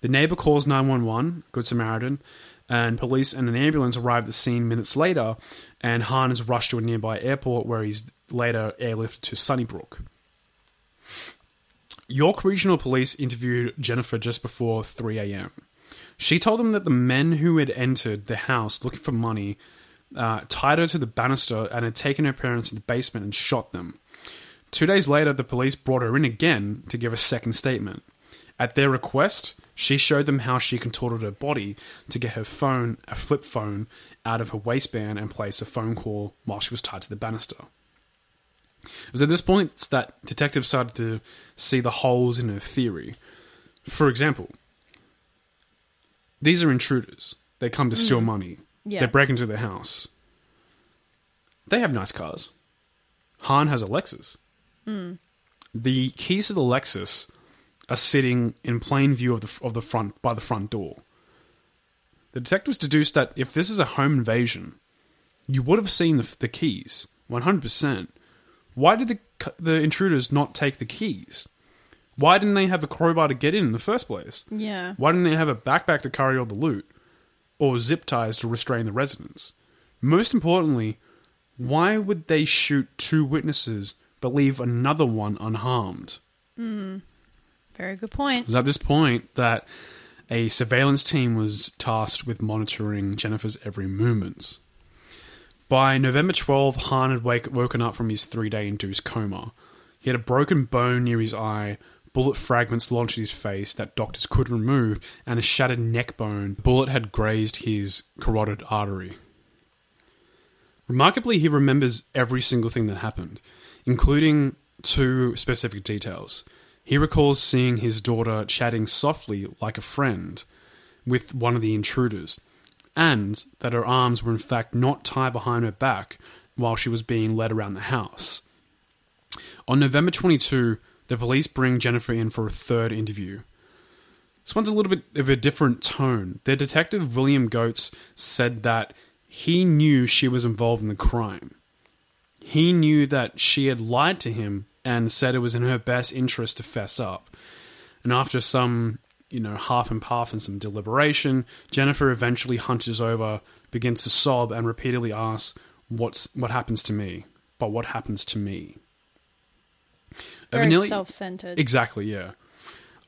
Speaker 3: The neighbor calls 911, Good Samaritan, and police and an ambulance arrive at the scene minutes later, and Hann is rushed to a nearby airport where he's later airlifted to Sunnybrook. York Regional Police interviewed Jennifer just before 3 a.m. She told them that the men who had entered the house looking for money uh, tied her to the banister and had taken her parents to the basement and shot them. Two days later, the police brought her in again to give a second statement. At their request, she showed them how she contorted her body to get her phone, a flip phone, out of her waistband and place a phone call while she was tied to the banister. It was at this point that detectives started to see the holes in her theory. For example, these are intruders. They come to steal money.
Speaker 4: Yeah.
Speaker 3: They break into the house. They have nice cars. Hann has a Lexus. Hmm. The keys to the Lexus are sitting in plain view of the of the front by the front door. The detectives deduced that if this is a home invasion, you would have seen the, the keys, one hundred percent. Why did the the intruders not take the keys? Why didn't they have a crowbar to get in in the first place?
Speaker 4: Yeah.
Speaker 3: Why didn't they have a backpack to carry all the loot? Or zip ties to restrain the residents? Most importantly, why would they shoot two witnesses but leave another one unharmed? Mm.
Speaker 4: Very good point.
Speaker 3: It was at this point that a surveillance team was tasked with monitoring Jennifer's every movements. By November 12, Hann had wake- woken up from his three day induced coma. He had a broken bone near his eye, bullet fragments launched at his face that doctors could remove, and a shattered neck bone. The bullet had grazed his carotid artery. Remarkably, he remembers every single thing that happened, including two specific details. He recalls seeing his daughter chatting softly like a friend with one of the intruders, and that her arms were in fact not tied behind her back while she was being led around the house. On November 22, the police bring Jennifer in for a third interview. This one's a little bit of a different tone. Their detective, William Goetz, said that he knew she was involved in the crime. He knew that she had lied to him and said it was in her best interest to fess up. And after some, you know, half and half and some deliberation, Jennifer eventually hunches over, begins to sob, and repeatedly asks, "What's what happens to me? But what happens to me?" Over
Speaker 4: Very self centered.
Speaker 3: Exactly, yeah.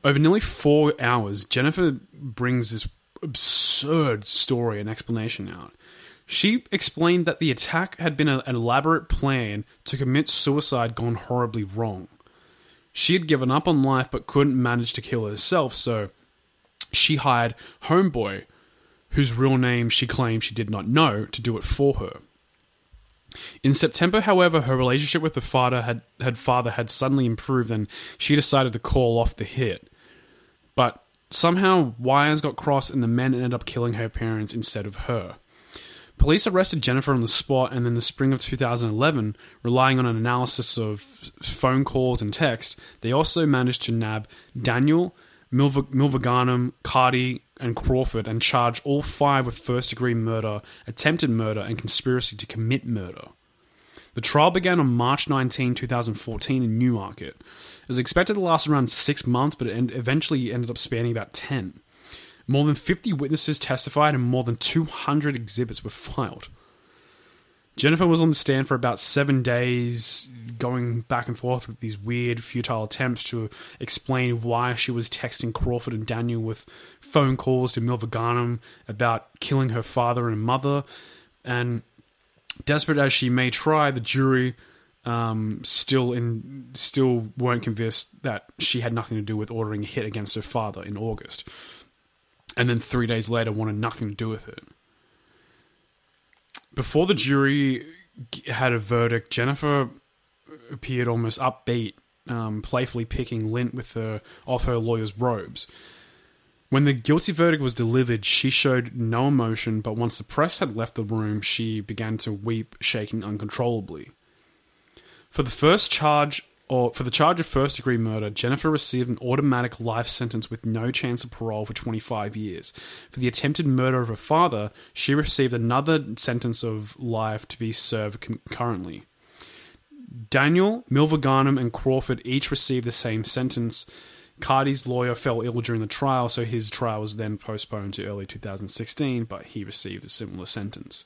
Speaker 3: Over nearly four hours, Jennifer brings this absurd story and explanation out. She explained that the attack had been an elaborate plan to commit suicide gone horribly wrong. She had given up on life but couldn't manage to kill herself, so she hired Homeboy, whose real name she claimed she did not know, to do it for her. In September, however, her relationship with the father had, had father had suddenly improved, and she decided to call off the hit. But somehow wires got crossed, and the men ended up killing her parents instead of her. Police arrested Jennifer on the spot, and in the spring of 2011, relying on an analysis of phone calls and text, they also managed to nab Daniel, Milv- Mylvaganam, Carty, and Crawford and charge all five with first degree murder, attempted murder, and conspiracy to commit murder. The trial began on March 19, 2014, in Newmarket. It was expected to last around six months, but it eventually ended up spanning about 10. More than 50 witnesses testified and more than 200 exhibits were filed. Jennifer was on the stand for about seven days, going back and forth with these weird, futile attempts to explain why she was texting Crawford and Daniel with phone calls to Mylvaganam about killing her father and mother. And desperate as she may try, the jury um, still in still weren't convinced that she had nothing to do with ordering a hit against her father in August and then three days later wanted nothing to do with it. Before the jury had a verdict, Jennifer appeared almost upbeat, um, playfully picking lint with her off her lawyer's robes. When the guilty verdict was delivered, she showed no emotion, but once the press had left the room, she began to weep, shaking uncontrollably. For the first charge or for the charge of first degree murder, Jennifer received an automatic life sentence with no chance of parole for 25 years. For the attempted murder of her father, she received another sentence of life to be served concurrently. Daniel, Mylvaganam, and Crawford each received the same sentence. Carty's lawyer fell ill during the trial, so his trial was then postponed to early 2016, but he received a similar sentence.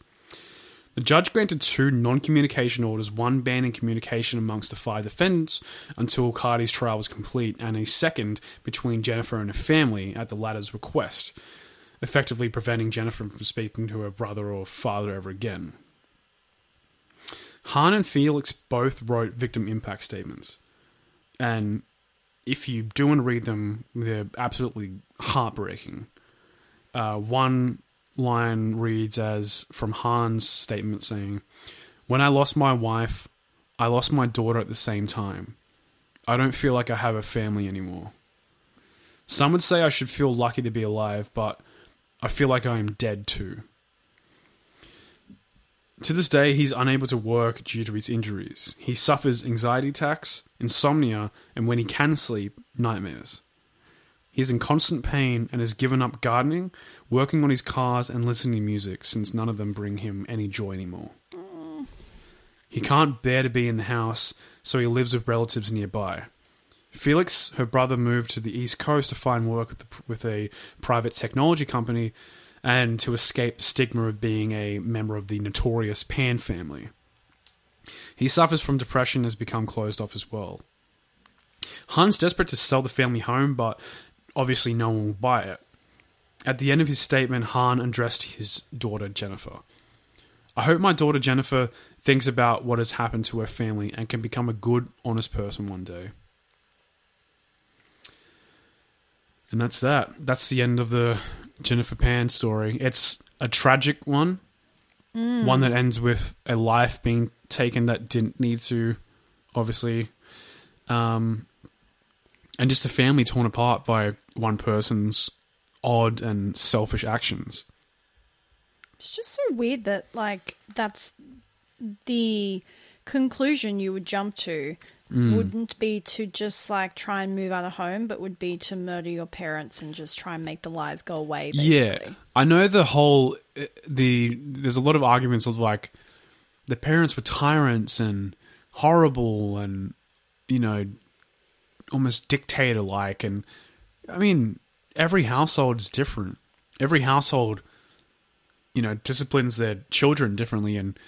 Speaker 3: The judge granted two non communication orders, one banning communication amongst the five defendants until Carty's trial was complete, and a second between Jennifer and her family at the latter's request, effectively preventing Jennifer from speaking to her brother or father ever again. Hann and Felix both wrote victim impact statements. And if you do want to read them, they're absolutely heartbreaking. Uh, one line reads as from Hann's statement saying, When I lost my wife, I lost my daughter at the same time. I don't feel like I have a family anymore. Some would say I should feel lucky to be alive, but I feel like I am dead too. To this day, he's unable to work due to his injuries. He suffers anxiety attacks, insomnia, and when he can sleep, nightmares. He's in constant pain and has given up gardening, working on his cars, and listening to music since none of them bring him any joy anymore. He can't bear to be in the house, so he lives with relatives nearby. Felix, her brother, moved to the East Coast to find work with, with a private technology company and to escape the stigma of being a member of the notorious Pan family. He suffers from depression and has become closed off as well. Hann's desperate to sell the family home, but obviously no one will buy it. At the end of his statement, Hann addressed his daughter Jennifer. I hope my daughter Jennifer thinks about what has happened to her family and can become a good, honest person one day. And that's that. That's the end of the Jennifer Pan story. It's a tragic one, mm. one that ends with a life being taken that didn't need to, obviously. Um, and just a family torn apart by one person's odd and selfish actions.
Speaker 4: It's just so weird that like that's the conclusion you would jump to mm. wouldn't be to just like try and move out of home, but would be to murder your parents and just try and make the lies go away. Basically.
Speaker 3: Yeah, I know the whole uh, the there's a lot of arguments of like the parents were tyrants and horrible and you know almost dictator like. And I mean, every household is different. Every household, you know, disciplines their children differently and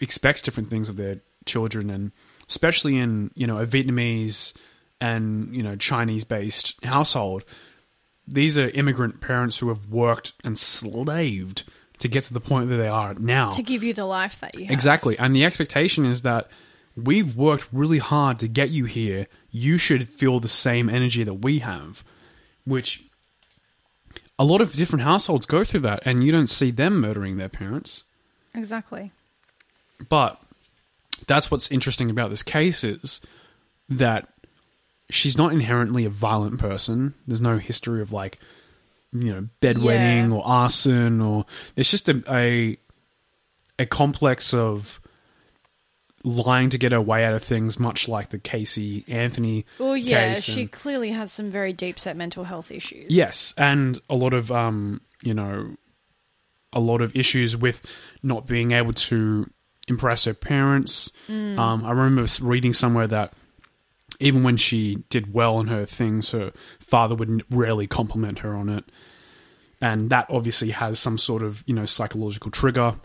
Speaker 3: expects different things of their children. And especially in, you know, a Vietnamese and, you know, Chinese based household, these are immigrant parents who have worked and slaved to get to the point that they are now.
Speaker 4: To give you the life that you have.
Speaker 3: Exactly. And the expectation is that we've worked really hard to get you here. You should feel the same energy that we have, which a lot of different households go through that, and you don't see them murdering their parents.
Speaker 4: Exactly.
Speaker 3: But that's what's interesting about this case is that she's not inherently a violent person. There's no history of like, you know, bedwetting yeah. or arson, or it's just a, a a complex of lying to get her way out of things, much like the Casey Anthony.
Speaker 4: Well, yeah, she and, clearly has some very deep set mental health issues.
Speaker 3: Yes, and a lot of um, you know, a lot of issues with not being able to impress her parents. Mm. Um, I remember reading somewhere that even when she did well on her things, her father would rarely compliment her on it, and that obviously has some sort of you know psychological trigger.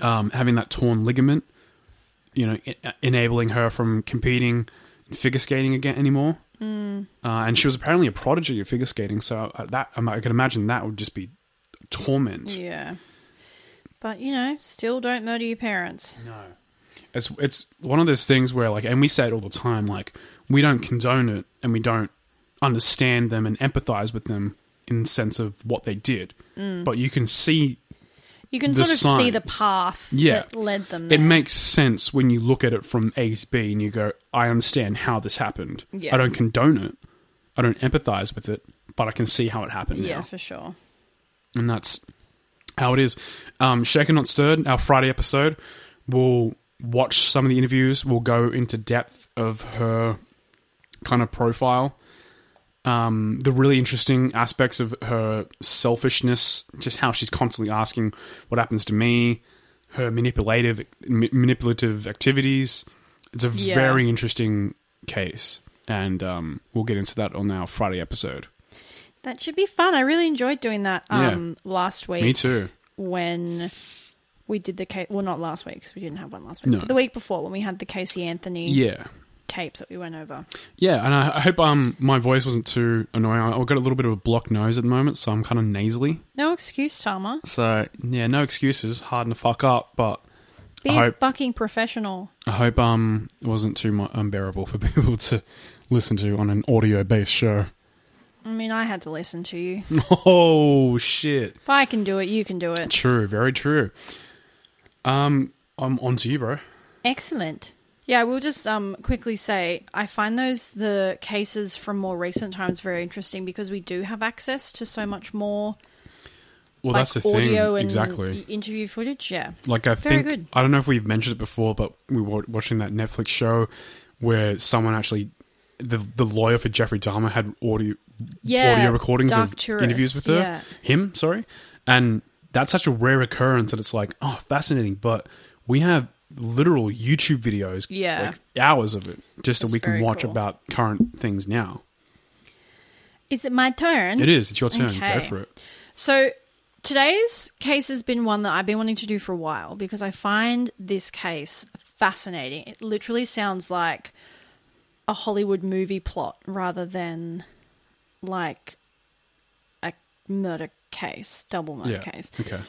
Speaker 3: Um, having that torn ligament you know, enabling her from competing in figure skating again anymore. Mm. Uh, and she was apparently a prodigy of figure skating, so uh, that I can imagine that would just be torment.
Speaker 4: Yeah, but you know, still don't murder your parents.
Speaker 3: No, it's it's one of those things where like, and we say it all the time, like we don't condone it, and we don't understand them and empathize with them in the sense of what they did. Mm. But you can see
Speaker 4: you can sort of signs. see the path yeah. that led them there.
Speaker 3: It makes sense when you look at it from A to B and you go, I understand how this happened. Yeah. I don't condone it. I don't empathize with it, but I can see how it happened
Speaker 4: Yeah,
Speaker 3: now.
Speaker 4: for sure.
Speaker 3: And that's how it is. Um, Shaken Not Stirred, our Friday episode, we'll watch some of the interviews. We'll go into depth of her kind of profile. Um, the really interesting aspects of her selfishness, just how she's constantly asking what happens to me, her manipulative ma- manipulative activities. It's a
Speaker 4: Yeah.
Speaker 3: very interesting case, and um, we'll get into that on our Friday episode.
Speaker 4: That should be fun. I really enjoyed doing that
Speaker 3: Yeah.
Speaker 4: um, last week.
Speaker 3: Me too.
Speaker 4: When we did the case, well, not last week because we didn't have one last week,
Speaker 3: No.
Speaker 4: but the week before when we had the Casey Anthony
Speaker 3: Yeah.
Speaker 4: Tapes that we went over.
Speaker 3: Yeah, and I, I hope um my voice wasn't too annoying. I- I've got a little bit of a blocked nose at the moment, so I'm kind of nasally.
Speaker 4: No excuse, Tama.
Speaker 3: So yeah, no excuses. Harden to fuck up, but
Speaker 4: Be
Speaker 3: I
Speaker 4: a
Speaker 3: hope-
Speaker 4: fucking professional.
Speaker 3: I hope um it wasn't too mu- unbearable for people to listen to on an audio based show.
Speaker 4: I mean, I had to listen to you.
Speaker 3: Oh shit!
Speaker 4: If I can do it, you can do it.
Speaker 3: True, very true. Um, I'm on to you, bro.
Speaker 4: Excellent. Yeah, we'll just um, quickly say I find those the cases from more recent times very interesting because we do have access to so much more
Speaker 3: Well,
Speaker 4: like
Speaker 3: that's the thing.
Speaker 4: audio and
Speaker 3: exactly.
Speaker 4: interview footage. Yeah,
Speaker 3: Like I
Speaker 4: Very
Speaker 3: think
Speaker 4: good.
Speaker 3: I don't know if we've mentioned it before, but we were watching that Netflix show where someone actually the the lawyer for Jeffrey Dahmer had audio
Speaker 4: yeah.
Speaker 3: audio recordings
Speaker 4: Dark
Speaker 3: of
Speaker 4: Tourist,
Speaker 3: interviews with her.
Speaker 4: Yeah.
Speaker 3: Him, sorry. And that's such a rare occurrence that it's like, oh, fascinating. But we have literal YouTube videos,
Speaker 4: Yeah.
Speaker 3: like hours of it, just that
Speaker 4: That's
Speaker 3: we can
Speaker 4: very
Speaker 3: watch
Speaker 4: cool.
Speaker 3: about current things now.
Speaker 4: Is it my turn?
Speaker 3: It is. It's your turn.
Speaker 4: Okay.
Speaker 3: Go for it.
Speaker 4: So today's case has been one that I've been wanting to do for a while because I find this case fascinating. It literally sounds like a Hollywood movie plot rather than like a murder case, double murder
Speaker 3: Yeah.
Speaker 4: case.
Speaker 3: Okay.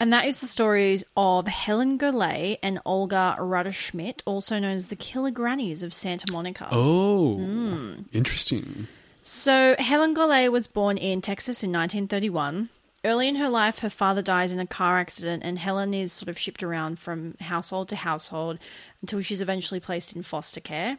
Speaker 4: And that is the stories of Helen Golay and Olga Rutterschmidt, also known as the Killer Grannies of Santa Monica.
Speaker 3: Oh,
Speaker 4: Hmm.
Speaker 3: interesting.
Speaker 4: So, Helen Golay was born in Texas in 1931. Early in her life, her father dies in a car accident, and Helen is sort of shipped around from household to household until she's eventually placed in foster care.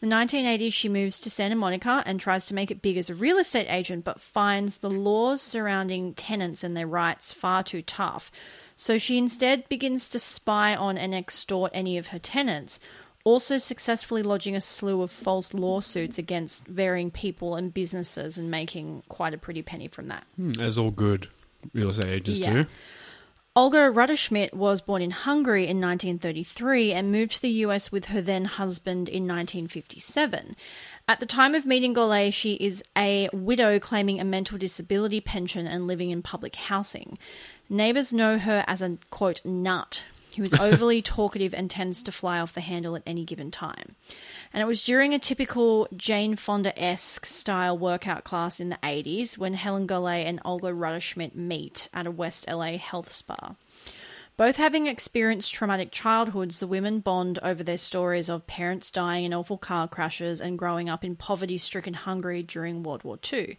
Speaker 4: The 1980s, she moves to Santa Monica and tries to make it big as a real estate agent, but finds the laws surrounding tenants and their rights far too tough. So she instead begins to spy on and extort any of her tenants, also successfully lodging a slew of false lawsuits against varying people and businesses and making quite a pretty penny from that.
Speaker 3: Hmm, As all good real estate agents
Speaker 4: Yeah.
Speaker 3: do.
Speaker 4: Olga Rutterschmidt was born in Hungary in 1933 and moved to the US with her then husband in 1957. At the time of meeting Golay, she is a widow claiming a mental disability pension and living in public housing. Neighbors know her as a quote nut who is overly talkative and tends to fly off the handle at any given time. And it was during a typical Jane Fonda esque style workout class in the 80s when Helen Golay and Olga Rutterschmidt meet at a West LA health spa. Both having experienced traumatic childhoods, the women bond over their stories of parents dying in awful car crashes and growing up in poverty stricken Hungary during World War II.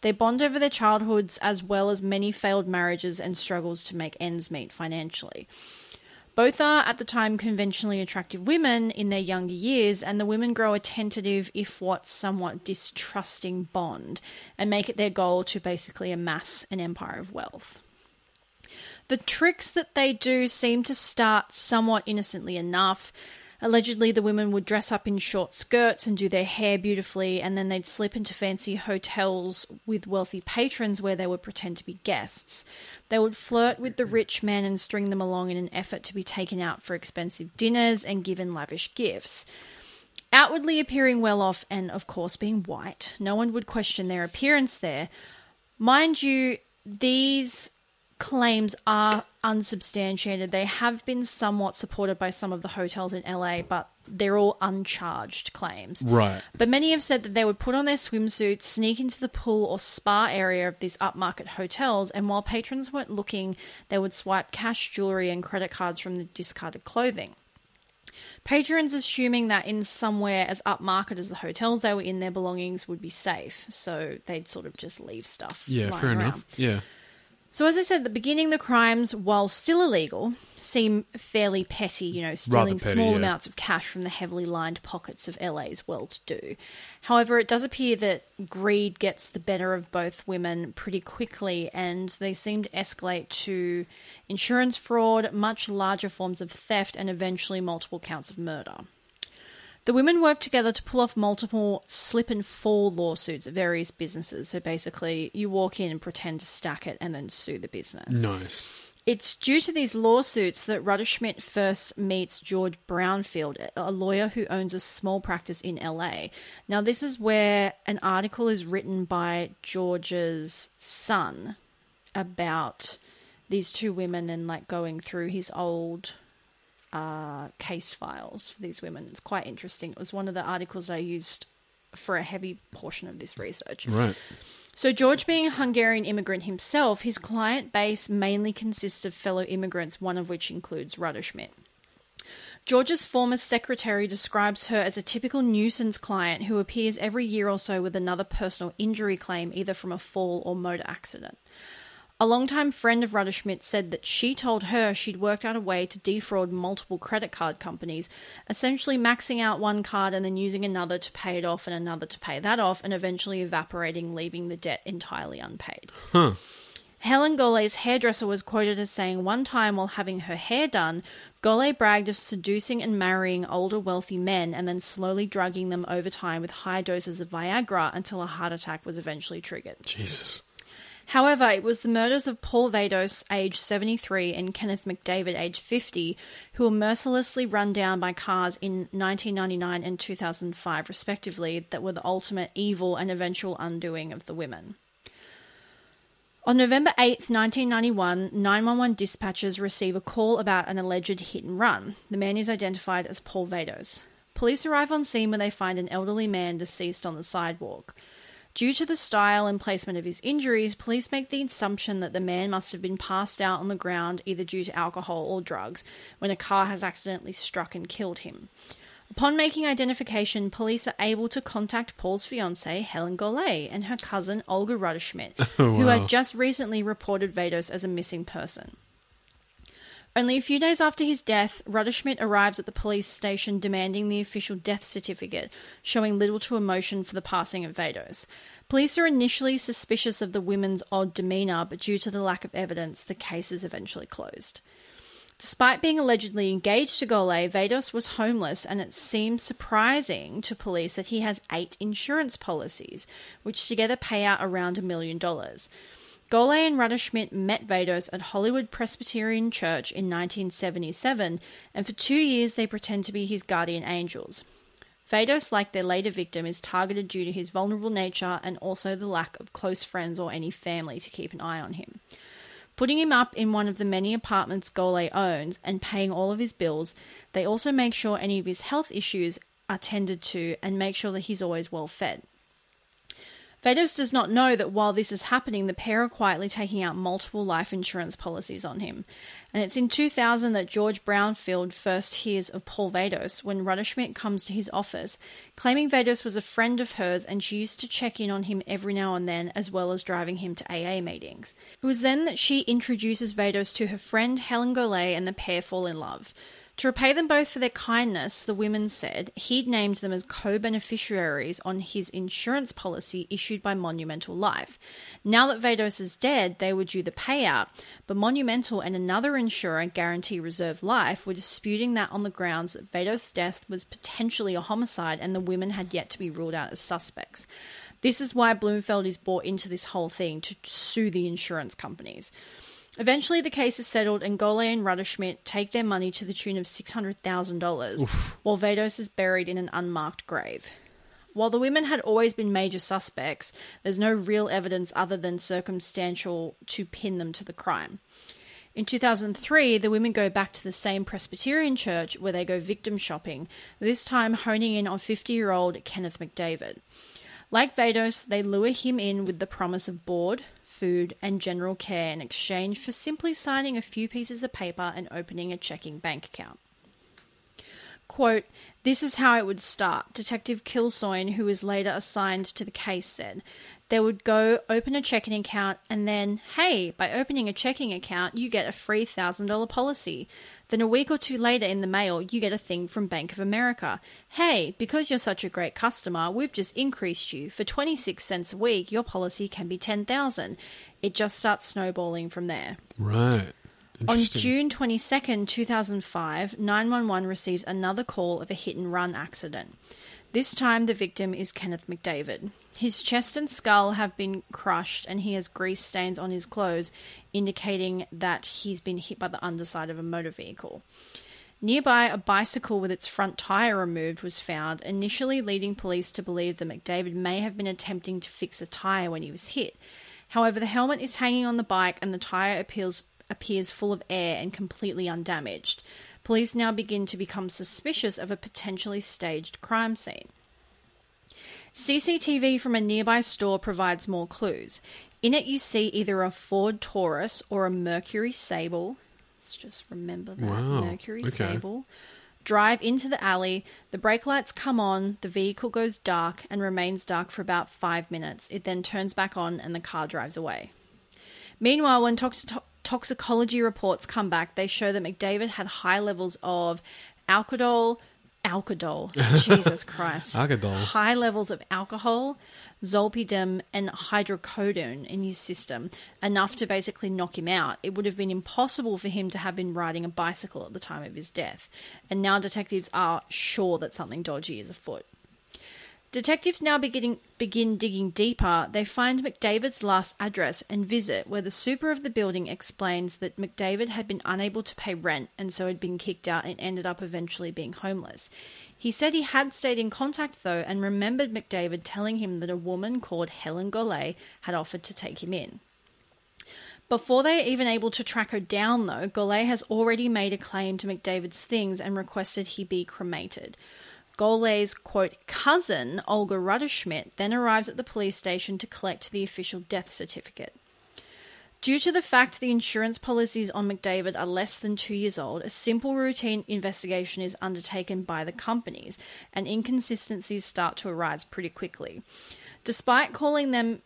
Speaker 4: They bond over their childhoods as well as many failed marriages and struggles to make ends meet financially. Both are, at the time, conventionally attractive women in their younger years, and the women grow a tentative, if what, somewhat distrusting bond and make it their goal to basically amass an empire of wealth. The tricks that they do seem to start somewhat innocently enough. Allegedly, the women would dress up in short skirts and do their hair beautifully, and then they'd slip into fancy hotels with wealthy patrons where they would pretend to be guests. They would flirt with the rich men and string them along in an effort to be taken out for expensive dinners and given lavish gifts. Outwardly appearing well off and, of course, being white, no one would question their appearance there. Mind you, these claims are unsubstantiated. They have been somewhat supported by some of the hotels in LA, but they're all uncharged claims.
Speaker 3: Right.
Speaker 4: But many have said that they would put on their swimsuits, sneak into the pool or spa area of these upmarket hotels, and while patrons weren't looking, they would swipe cash, jewelry, and credit cards from the discarded clothing. Patrons assuming that in somewhere as upmarket as the hotels they were in, their belongings would be safe, so they'd sort of just leave stuff.
Speaker 3: Yeah, fair
Speaker 4: around.
Speaker 3: enough. Yeah.
Speaker 4: So, as I said at the beginning, the crimes, while still illegal, seem fairly petty, you know, stealing
Speaker 3: petty,
Speaker 4: small
Speaker 3: yeah.
Speaker 4: amounts of cash from the heavily lined pockets of LA's well to do. However, it does appear that greed gets the better of both women pretty quickly, and they seem to escalate to insurance fraud, much larger forms of theft, and eventually multiple counts of murder. The women worked together to pull off multiple slip and fall lawsuits at various businesses. So basically, you walk in and pretend to stack it and then sue the business.
Speaker 3: Nice.
Speaker 4: It's due to these lawsuits that Rutterschmidt first meets George Brownfield, a lawyer who owns a small practice in LA. Now, this is where an article is written by George's son about these two women and like going through his old uh, case files for these women. It's quite interesting. It was one of the articles I used for a heavy portion of this research.
Speaker 3: Right.
Speaker 4: So, George being a Hungarian immigrant himself, his client base mainly consists of fellow immigrants, one of which includes Rutterschmidt. George's former secretary describes her as a typical nuisance client who appears every year or so with another personal injury claim, either from a fall or motor accident. A longtime friend of Rutterschmidt said that she told her she'd worked out a way to defraud multiple credit card companies, essentially maxing out one card and then using another to pay it off and another to pay that off, and eventually evaporating, leaving the debt entirely unpaid.
Speaker 3: Huh.
Speaker 4: Helen Golay's hairdresser was quoted as saying one time while having her hair done, Golay bragged of seducing and marrying older wealthy men and then slowly drugging them over time with high doses of Viagra until a heart attack was eventually triggered.
Speaker 3: Jesus.
Speaker 4: However, it was the murders of Paul Vados, aged 73, and Kenneth McDavid, aged 50, who were mercilessly run down by cars in 1999 and 2005, respectively, that were the ultimate evil and eventual undoing of the women. On November 8, 1991, 911 dispatchers receive a call about an alleged hit and run. The man is identified as Paul Vados. Police arrive on scene where they find an elderly man deceased on the sidewalk. Due to the style and placement of his injuries, police make the assumption that the man must have been passed out on the ground either due to alcohol or drugs when a car has accidentally struck and killed him. Upon making identification, police are able to contact Paul's fiancée, Helen Golay, and her cousin, Olga Rutterschmidt, who
Speaker 3: wow.
Speaker 4: had just recently reported Vados as a missing person. Only a few days after his death, Rutterschmidt arrives at the police station demanding the official death certificate, showing little to emotion for the passing of Vados. Police are initially suspicious of the women's odd demeanour, but due to the lack of evidence, the case is eventually closed. Despite being allegedly engaged to Golay, Vados was homeless, and it seems surprising to police that he has eight insurance policies, which together pay out around a million dollars. Golay and Rutterschmidt met Vados at Hollywood Presbyterian Church in 1977, and for two years they pretend to be his guardian angels. Vados, like their later victim, is targeted due to his vulnerable nature and also the lack of close friends or any family to keep an eye on him. Putting him up in one of the many apartments Golay owns and paying all of his bills, they also make sure any of his health issues are tended to and make sure that he's always well fed. Vados does not know that while this is happening, the pair are quietly taking out multiple life insurance policies on him. And it's in 2000 that George Brownfield first hears of Paul Vados when Rutterschmidt comes to his office, claiming Vados was a friend of hers and she used to check in on him every now and then, as well as driving him to AA meetings. It was then that she introduces Vados to her friend Helen Golay and the pair fall in love. To repay them both for their kindness, the women said he'd named them as co beneficiaries on his insurance policy issued by Monumental Life. Now that Vados is dead, they were due the payout, but Monumental and another insurer, Guarantee Reserve Life, were disputing that on the grounds that Vados' death was potentially a homicide and the women had yet to be ruled out as suspects. This is why Bloomfeld is brought into this whole thing to sue the insurance companies. Eventually, the case is settled, and Golay and Rutterschmidt take their money to the tune of $600,000, while Vados is buried in an unmarked grave. While the women had always been major suspects, there's no real evidence other than circumstantial to pin them to the crime. In 2003, the women go back to the same Presbyterian church where they go victim shopping, this time honing in on 50 year old Kenneth McDavid. Like Vados, they lure him in with the promise of board, food, and general care in exchange for simply signing a few pieces of paper and opening a checking bank account. Quote, This is how it would start, Detective Kilcoyne, who was later assigned to the case, said. They would go open a checking account, and then, hey, by opening a checking account, you get a free $1,000 policy. Then a week or two later in the mail, you get a thing from Bank of America. Hey, because you're such a great customer, we've just increased you. For 26 cents a week, your policy can be 10,000. It just starts snowballing from there.
Speaker 3: Right.
Speaker 4: On June 22nd, 2005, 911 receives another call of a hit and run accident. This time, the victim is Kenneth McDavid. His chest and skull have been crushed, and he has grease stains on his clothes, indicating that he's been hit by the underside of a motor vehicle. Nearby, a bicycle with its front tire removed was found, initially leading police to believe that McDavid may have been attempting to fix a tire when he was hit. However, the helmet is hanging on the bike and the tire appears, appears full of air and completely undamaged. Police now begin to become suspicious of a potentially staged crime scene. CCTV from a nearby store provides more clues. In it, you see either a Ford Taurus or a Mercury Sable. Let's just remember that
Speaker 3: Wow,
Speaker 4: Mercury
Speaker 3: okay.
Speaker 4: Sable. Drive into the alley. The brake lights come on. The vehicle goes dark and remains dark for about five minutes. It then turns back on and the car drives away. Meanwhile, when toxi- toxicology reports come back, they show that McDavid had high levels of alcohol, alcohol, Jesus Christ,
Speaker 3: Alcohol.
Speaker 4: high levels of alcohol, zolpidem, and hydrocodone in his system, enough to basically knock him out. It would have been impossible for him to have been riding a bicycle at the time of his death, and now detectives are sure that something dodgy is afoot. Detectives now beginning, begin digging deeper. They find McDavid's last address and visit, where the super of the building explains that McDavid had been unable to pay rent and so had been kicked out and ended up eventually being homeless. He said he had stayed in contact though and remembered McDavid telling him that a woman called Helen Golay had offered to take him in. Before they are even able to track her down, though, Golay has already made a claim to McDavid's things and requested he be cremated. Golay's quote cousin, Olga Rutterschmidt, then arrives at the police station to collect the official death certificate. Due to the fact the insurance policies on McDavid are less than two years old, a simple routine investigation is undertaken by the companies, and inconsistencies start to arise pretty quickly. Despite calling them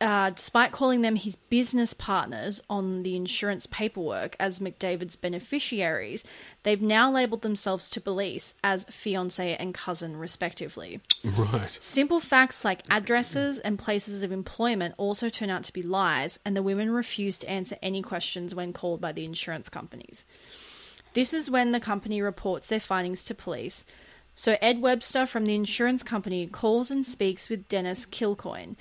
Speaker 4: uh, despite calling them his business partners on the insurance paperwork as McDavid's beneficiaries, they've now labeled themselves to police as fiance and cousin, respectively.
Speaker 3: Right.
Speaker 4: Simple facts like addresses and places of employment also turn out to be lies, and the women refuse to answer any questions when called by the insurance companies. This is when the company reports their findings to police. So Ed Webster from the insurance company calls and speaks with Dennis Kilcoyne.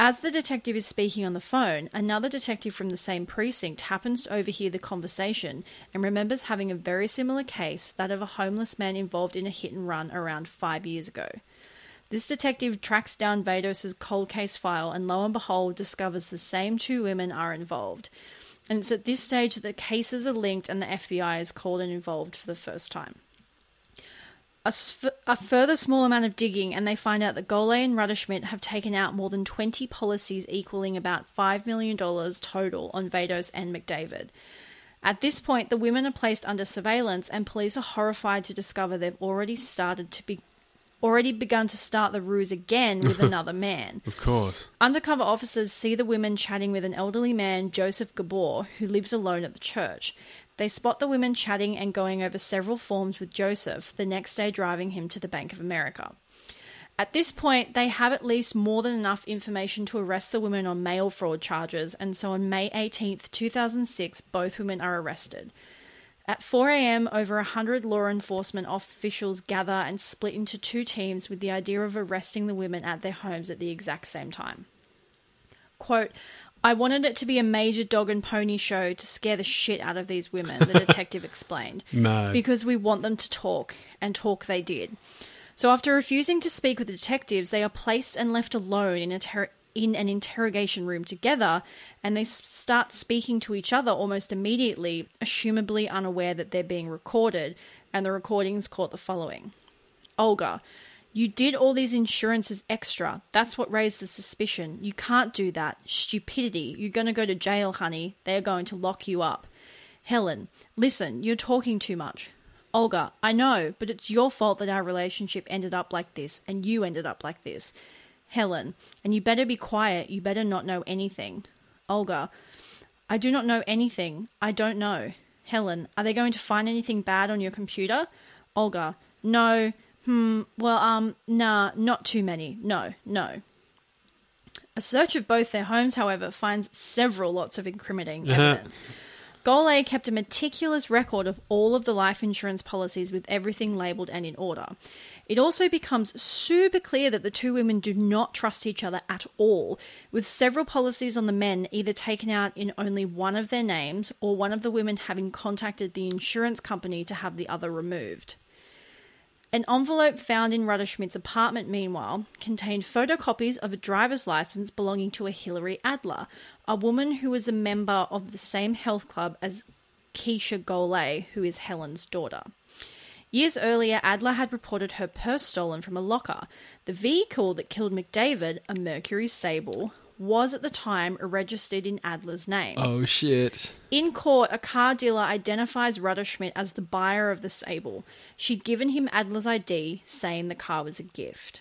Speaker 4: As the detective is speaking on the phone, another detective from the same precinct happens to overhear the conversation and remembers having a very similar case, that of a homeless man involved in a hit and run around five years ago. This detective tracks down Vados' cold case file and lo and behold discovers the same two women are involved. And it's at this stage that the cases are linked and the FBI is called and involved for the first time. A, sf- a further small amount of digging, and they find out that Golay and Rutterschmidt have taken out more than 20 policies equaling about $5 million total on Vados and McDavid. At this point, the women are placed under surveillance, and police are horrified to discover they've already started to be already begun to start the ruse again with another man.
Speaker 3: Of course.
Speaker 4: Undercover officers see the women chatting with an elderly man, Joseph Gabor, who lives alone at the church. They spot the women chatting and going over several forms with Joseph, the next day driving him to the Bank of America. At this point, they have at least more than enough information to arrest the women on mail fraud charges, and so on May 18th, 2006, both women are arrested. At 4 a.m., over 100 law enforcement officials gather and split into two teams with the idea of arresting the women at their homes at the exact same time. Quote, I wanted it to be a major dog and pony show to scare the shit out of these women, the detective explained.
Speaker 3: No.
Speaker 4: Because we want them to talk, and talk they did. So after refusing to speak with the detectives, they are placed and left alone in a ter- in an interrogation room together, and they s- start speaking to each other almost immediately, assumably unaware that they're being recorded, and the recordings caught the following. Olga, you did all these insurances extra. That's what raised the suspicion. You can't do that. Stupidity. You're going to go to jail, honey. They're going to lock you up. Helen, listen, you're talking too much. Olga, I know, but it's your fault that our relationship ended up like this, and you ended up like this. Helen, and you better be quiet. You better not know anything. Olga, I do not know anything. I don't know. Helen, are they going to find anything bad on your computer? Olga, no. Hmm, well, um, nah, not too many. No, no. A search of both their homes, however, finds several lots of incriminating evidence. Golay kept a meticulous record of all of the life insurance policies with everything labelled and in order. It also becomes super clear that the two women do not trust each other at all, with several policies on the men either taken out in only one of their names or one of the women having contacted the insurance company to have the other removed. An envelope found in Rutterschmidt's apartment, meanwhile, contained photocopies of a driver's license belonging to a Hilary Adler, a woman who was a member of the same health club as Keisha Golay, who is Helen's daughter. Years earlier, Adler had reported her purse stolen from a locker. The vehicle that killed McDavid, a Mercury Sable, was at the time registered in Adler's name.
Speaker 3: Oh shit.
Speaker 4: In court, a car dealer identifies Rutterschmidt as the buyer of the Sable. She'd given him Adler's ID, saying the car was a gift.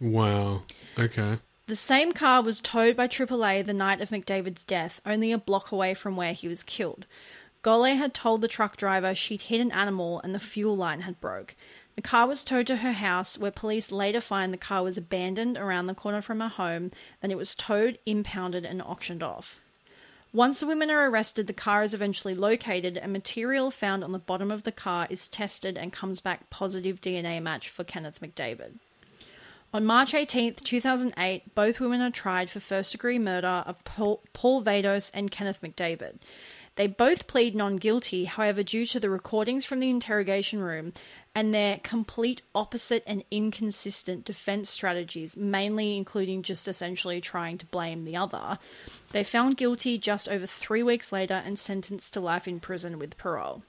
Speaker 3: Wow. Okay.
Speaker 4: The same car was towed by AAA the night of McDavid's death, only a block away from where he was killed. Golay had told the truck driver she'd hit an animal and the fuel line had broke. The car was towed to her house, where police later find the car was abandoned around the corner from her home, then it was towed, impounded, and auctioned off. Once the women are arrested, the car is eventually located, and material found on the bottom of the car is tested and comes back positive DNA match for Kenneth McDavid. On March 18, 2008, both women are tried for first degree murder of Paul, Paul Vados and Kenneth McDavid. They both plead non guilty, however, due to the recordings from the interrogation room and their complete opposite and inconsistent defense strategies, mainly including just essentially trying to blame the other, they found guilty just over three weeks later and sentenced to life in prison with parole.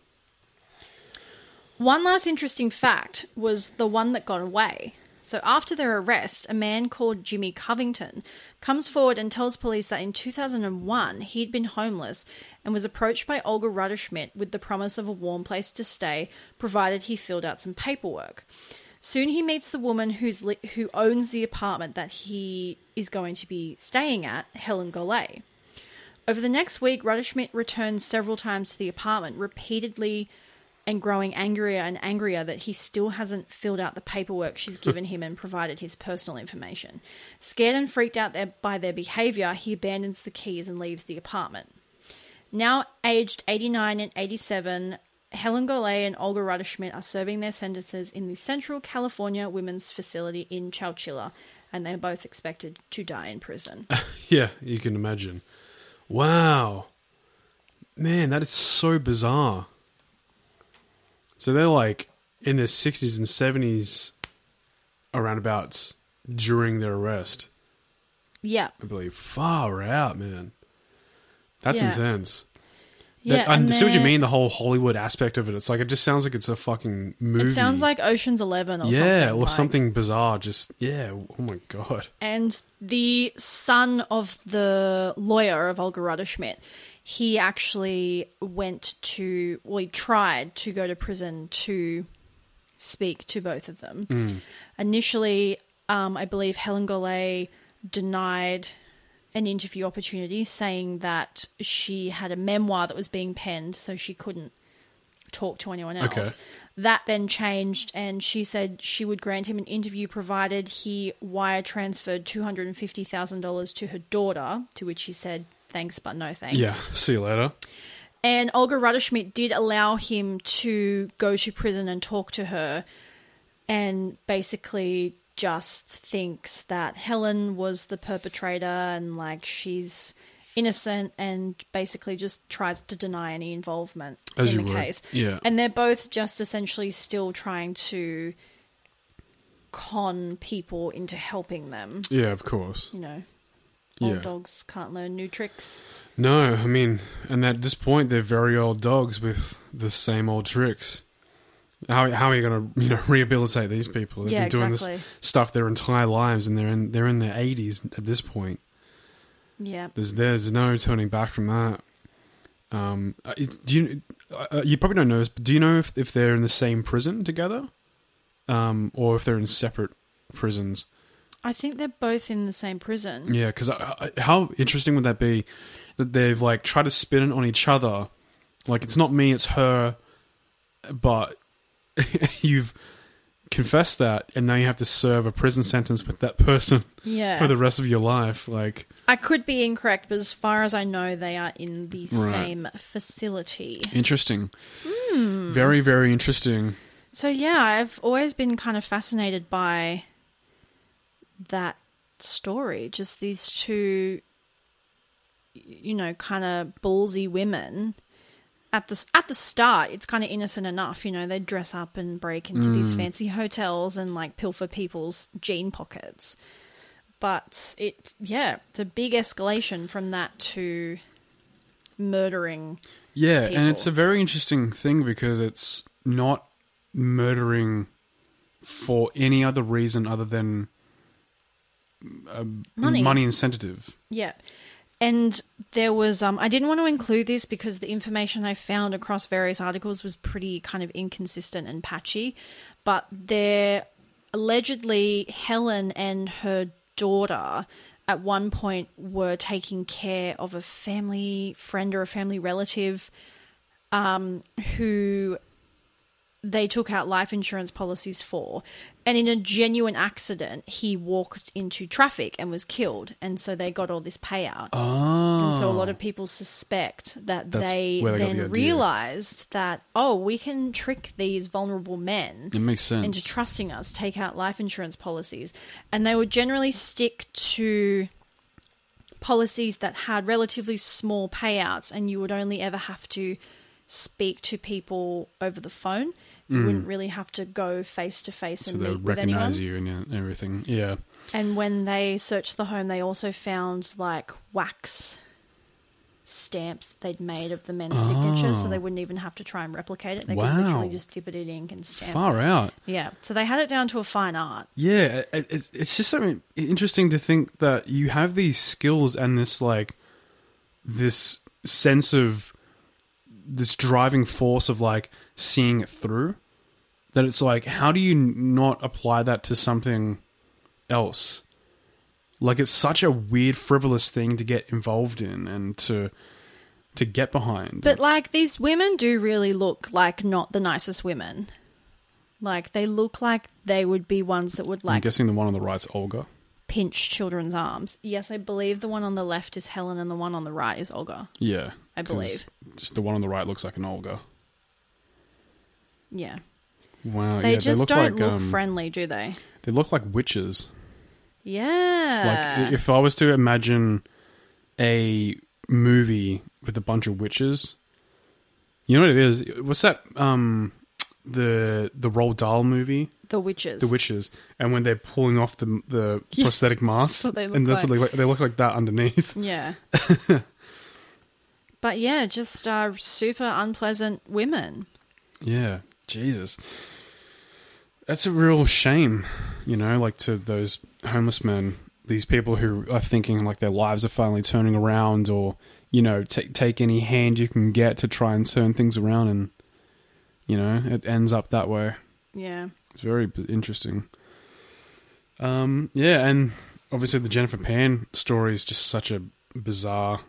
Speaker 4: One last interesting fact was the one that got away. So, after their arrest, a man called Jimmy Covington comes forward and tells police that in 2001 he'd been homeless and was approached by Olga Rutterschmidt with the promise of a warm place to stay, provided he filled out some paperwork. Soon he meets the woman who's li- who owns the apartment that he is going to be staying at, Helen Golay. Over the next week, Rutterschmidt returns several times to the apartment, repeatedly and growing angrier and angrier that he still hasn't filled out the paperwork she's given him and provided his personal information. Scared and freaked out by their behavior, he abandons the keys and leaves the apartment. Now aged 89 and 87, Helen Golay and Olga Rutterschmidt are serving their sentences in the Central California Women's Facility in Chowchilla, and they're both expected to die in prison.
Speaker 3: Yeah, you can imagine. Wow. Man, that is so bizarre. So they're like in their 60s and 70s around about during their arrest,
Speaker 4: yeah.
Speaker 3: I believe. Far out, man. That's
Speaker 4: Yeah.
Speaker 3: intense.
Speaker 4: Yeah,
Speaker 3: That- I
Speaker 4: and
Speaker 3: see what you mean, the whole Hollywood aspect of it. It's like, it just sounds like it's a fucking movie.
Speaker 4: It sounds like Ocean's Eleven or
Speaker 3: yeah,
Speaker 4: something.
Speaker 3: or
Speaker 4: like-
Speaker 3: something bizarre. Just, yeah. Oh my God.
Speaker 4: And the son of the lawyer of Olga Rutterschmidt, he actually went to, well, he tried to go to prison to speak to both of them. Initially, um, I believe Helen Golay denied an interview opportunity, saying that she had a memoir that was being penned, so she couldn't talk to anyone else.
Speaker 3: Okay.
Speaker 4: That then changed, and she said she would grant him an interview provided he wire transferred two hundred and fifty thousand dollars to her daughter. To which he said, "Thanks, but no thanks."
Speaker 3: Yeah. See you later.
Speaker 4: And Olga Rutterschmidt did allow him to go to prison and talk to her, and basically just thinks that Helen was the perpetrator and like she's innocent and basically just tries to deny any involvement
Speaker 3: As
Speaker 4: in the
Speaker 3: would.
Speaker 4: case.
Speaker 3: Yeah.
Speaker 4: And they're both just essentially still trying to con people into helping them.
Speaker 3: Yeah, of course.
Speaker 4: You know, old
Speaker 3: Yeah.
Speaker 4: dogs can't learn new tricks.
Speaker 3: No, I mean, and at this point, they're very old dogs with the same old tricks. How how are you going to you know rehabilitate these people? They've
Speaker 4: Yeah,
Speaker 3: been doing
Speaker 4: exactly.
Speaker 3: this stuff their entire lives, and they're in they're in their eighties at this point.
Speaker 4: Yeah.
Speaker 3: There's there's no turning back from that. Um, uh, do you uh, you probably don't know this, but do you know if if they're in the same prison together, um, or if they're in separate prisons?
Speaker 4: I think they're both in the same prison.
Speaker 3: Yeah, because how interesting would that be that they've like tried to spin it on each other? Like it's not me, it's her, but you've confessed that, and now you have to serve a prison sentence with that person
Speaker 4: Yeah.
Speaker 3: for the rest of your life. Like,
Speaker 4: I could be incorrect, but as far as I know, they are in the
Speaker 3: Right.
Speaker 4: same facility.
Speaker 3: interesting.
Speaker 4: Hmm.
Speaker 3: Very, very interesting.
Speaker 4: So yeah, I've always been kind of fascinated by that story. Just these two, you know, kind of ballsy women. At the at the start, it's kind of innocent enough. You know, they dress up and break into these mm. fancy hotels and like pilfer people's jean pockets. But it, yeah, it's a big escalation from that to murdering.
Speaker 3: Yeah, and it's a very interesting thing because it's not murdering for any other reason other than
Speaker 4: Money.
Speaker 3: money incentive.
Speaker 4: Yeah. And there was, um, I didn't want to include this because the information I found across various articles was pretty kind of inconsistent and patchy. But there, allegedly, Helen and her daughter at one point were taking care of a family friend or a family relative um, who they took out life insurance policies for. And in a genuine accident, he walked into traffic and was killed. And so they got all this payout.
Speaker 3: Oh,
Speaker 4: And so a lot of ah. people suspect that
Speaker 3: That's
Speaker 4: they
Speaker 3: where they got
Speaker 4: then
Speaker 3: the idea.
Speaker 4: realized that, oh, we can trick these vulnerable men
Speaker 3: it makes sense.
Speaker 4: into trusting us, take out life insurance policies. And they would generally stick to policies that had relatively small payouts, and you would only ever have to speak to people over the phone. You wouldn't really have to go face to face
Speaker 3: Mm. so
Speaker 4: and
Speaker 3: they
Speaker 4: meet
Speaker 3: would
Speaker 4: with anyone.
Speaker 3: recognize you and uh, everything. Yeah.
Speaker 4: And when they searched the home, they also found like wax stamps that they'd made of the men's signatures, so they wouldn't even have to try and replicate it. They could
Speaker 3: Oh. Wow.
Speaker 4: literally just dip it in ink and stamp. It.
Speaker 3: Far
Speaker 4: it.
Speaker 3: out.
Speaker 4: Yeah, so they had it down to a fine art.
Speaker 3: Yeah, it, it, it's just something interesting to think that you have these skills and this like this sense of this driving force of like seeing it through. That it's like, how do you not apply that to something else? Like it's such a weird, frivolous thing to get involved in and to to get behind.
Speaker 4: But like these women do really look like not the nicest women. Like they look like they would be ones that would like I'm
Speaker 3: guessing the one on the right's Olga.
Speaker 4: pinch children's arms. Yes, I believe the one on the left is Helen and the one on the right is Olga.
Speaker 3: Yeah,
Speaker 4: I believe.
Speaker 3: Just the one on the right looks like an Olga.
Speaker 4: Yeah.
Speaker 3: Wow,
Speaker 4: They
Speaker 3: yeah,
Speaker 4: just
Speaker 3: they look
Speaker 4: don't
Speaker 3: like
Speaker 4: look
Speaker 3: um,
Speaker 4: friendly, do they?
Speaker 3: They look like witches.
Speaker 4: Yeah.
Speaker 3: Like if I was to imagine a movie with a bunch of witches, you know what it is? What's that? Um, the the Roald Dahl movie,
Speaker 4: the witches.
Speaker 3: The Witches, and when they're pulling off the the
Speaker 4: Yeah.
Speaker 3: prosthetic masks,
Speaker 4: they look
Speaker 3: and that's what they look. They look like that underneath.
Speaker 4: Yeah. but yeah, just uh, super unpleasant women.
Speaker 3: Yeah, Jesus. That's a real shame, you know, like to those homeless men, these people who are thinking like their lives are finally turning around or, you know, take take any hand you can get to try and turn things around and you know, it ends up that way.
Speaker 4: Yeah.
Speaker 3: It's very interesting. Um yeah, and obviously the Jennifer Pan story is just such a bizarre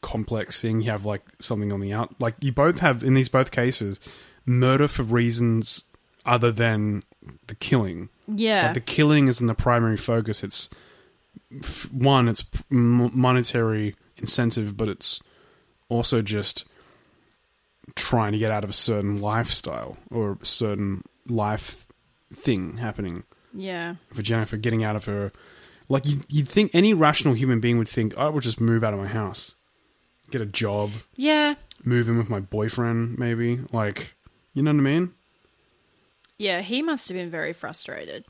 Speaker 3: complex thing. You have like something on the out like you both have in these both cases murder for reasons other than the killing.
Speaker 4: Yeah.
Speaker 3: Like the killing isn't the primary focus. It's one, it's monetary incentive, but it's also just trying to get out of a certain lifestyle or a certain life thing happening
Speaker 4: yeah.
Speaker 3: for Jennifer getting out of her. Like you, you'd think any rational human being would think, oh, I would just move out of my house, get a job,
Speaker 4: Yeah.
Speaker 3: move in with my boyfriend, maybe. Like, you know what I mean?
Speaker 4: Yeah. He must have been very frustrated.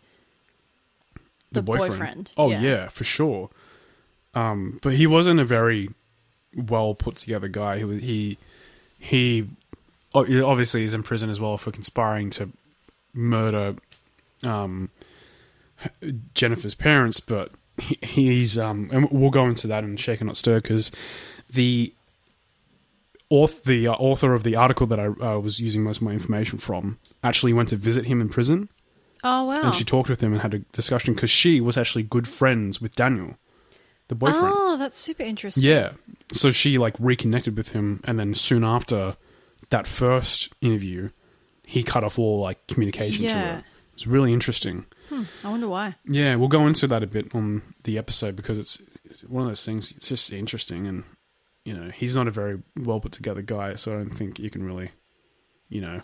Speaker 3: The,
Speaker 4: boyfriend,
Speaker 3: Oh
Speaker 4: yeah.
Speaker 3: yeah. for sure. Um, but he wasn't a very well put together guy. He was he he oh, obviously is in prison as well for conspiring to murder um, Jennifer's parents. But he, he's um, and we'll go into that in Shaken Not Stirred because the author, the uh, author of the article that I uh, was using most of my information from actually went to visit him in prison
Speaker 4: Oh wow.
Speaker 3: and she talked with him and had a discussion because she was actually good friends with Daniel, the boyfriend.
Speaker 4: Oh, that's super interesting.
Speaker 3: Yeah. So she like reconnected with him, and then soon after that first interview, he cut off all like communication to her. It's really interesting.
Speaker 4: I wonder why.
Speaker 3: Yeah, we'll go into that a bit on the episode because it's, it's one of those things. It's just interesting, and you know, he's not a very well put together guy, so I don't think you can really, you know,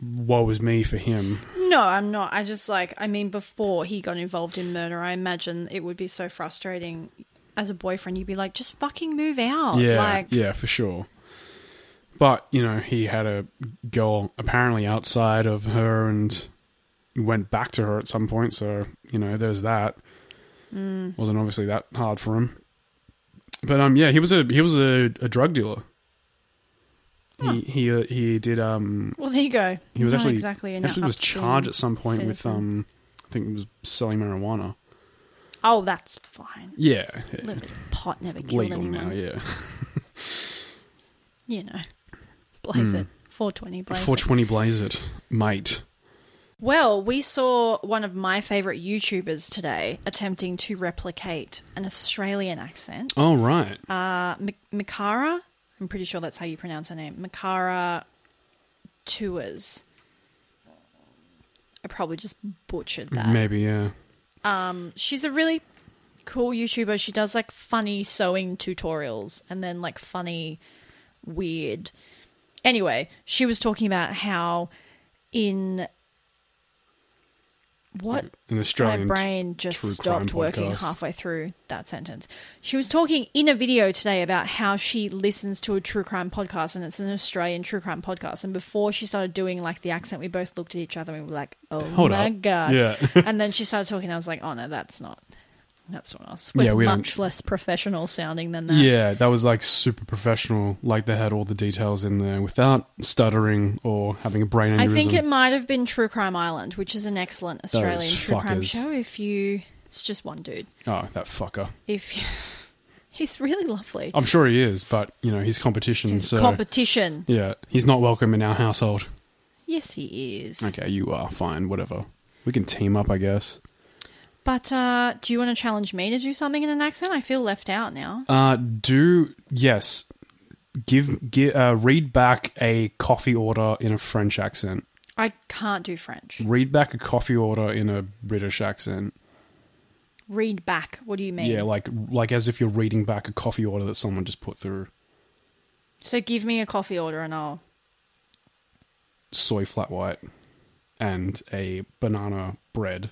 Speaker 3: woe is me for him.
Speaker 4: No, I'm not. I just like, I mean, before he got involved in murder, I imagine it would be so frustrating as a boyfriend. You'd be like, just fucking move out.
Speaker 3: yeah,
Speaker 4: Like,
Speaker 3: yeah, for sure. But you know, he had a girl apparently outside of her and went back to her at some point. So you know, there's that.
Speaker 4: Mm.
Speaker 3: Wasn't obviously that hard for him. But um, yeah, he was a he was a, a drug dealer. He he uh, he did um
Speaker 4: well, there you go.
Speaker 3: he was
Speaker 4: Not
Speaker 3: actually
Speaker 4: exactly an
Speaker 3: actually was charged at some point with um I think it was selling marijuana.
Speaker 4: Oh, that's fine.
Speaker 3: Yeah,
Speaker 4: A little bit of pot never killed
Speaker 3: legal
Speaker 4: anyone.
Speaker 3: now. Yeah,
Speaker 4: You know, blaze
Speaker 3: Hmm.
Speaker 4: it. 420 blaze it.
Speaker 3: four twenty blaze it, mate.
Speaker 4: Well, we saw one of my favorite YouTubers today attempting to replicate an Australian accent.
Speaker 3: Oh right,
Speaker 4: Uh, M- Micarah, I'm pretty sure that's how you pronounce her name. Micarah Tewers. I probably just butchered that.
Speaker 3: maybe yeah.
Speaker 4: Um, she's a really cool YouTuber. She does like funny sewing tutorials and then like funny, weird. Anyway, she was talking about how in what
Speaker 3: An Australian
Speaker 4: my brain just stopped working
Speaker 3: podcast.
Speaker 4: halfway through that sentence. She was talking in a video today about how she listens to a true crime podcast and it's an Australian true crime podcast. And before she started doing like the accent, we both looked at each other and we were like, "Oh
Speaker 3: Hold
Speaker 4: my
Speaker 3: up.
Speaker 4: god!"
Speaker 3: Yeah.
Speaker 4: and then she started talking. And I was like, "Oh no, that's not. That's not us. We're
Speaker 3: Yeah, we don't-
Speaker 4: much less professional sounding than that."
Speaker 3: Yeah, that was like super professional. Like they had all the details in there without stuttering or having a brain aneurysm.
Speaker 4: I think it might have been True Crime Island, which is an excellent Australian true crime show. If you, it's just one dude.
Speaker 3: Oh, that fucker.
Speaker 4: If you, he's really lovely.
Speaker 3: I'm sure he is, but you know he's competition.
Speaker 4: His
Speaker 3: so
Speaker 4: competition.
Speaker 3: yeah, he's not welcome in our household.
Speaker 4: Yes, he is.
Speaker 3: Okay, you are fine. Whatever. We can team up, I guess.
Speaker 4: But uh, do you want to challenge me to do something in an accent? I feel left out now.
Speaker 3: Uh, do yes. Give, give uh, read back a coffee order in a French accent.
Speaker 4: I can't do French.
Speaker 3: Read back a coffee order in a British accent.
Speaker 4: Read back. What do you mean?
Speaker 3: Yeah, like like as if you're reading back a coffee order that someone just put through.
Speaker 4: so give me a coffee order and I'll.
Speaker 3: soy flat white and a banana bread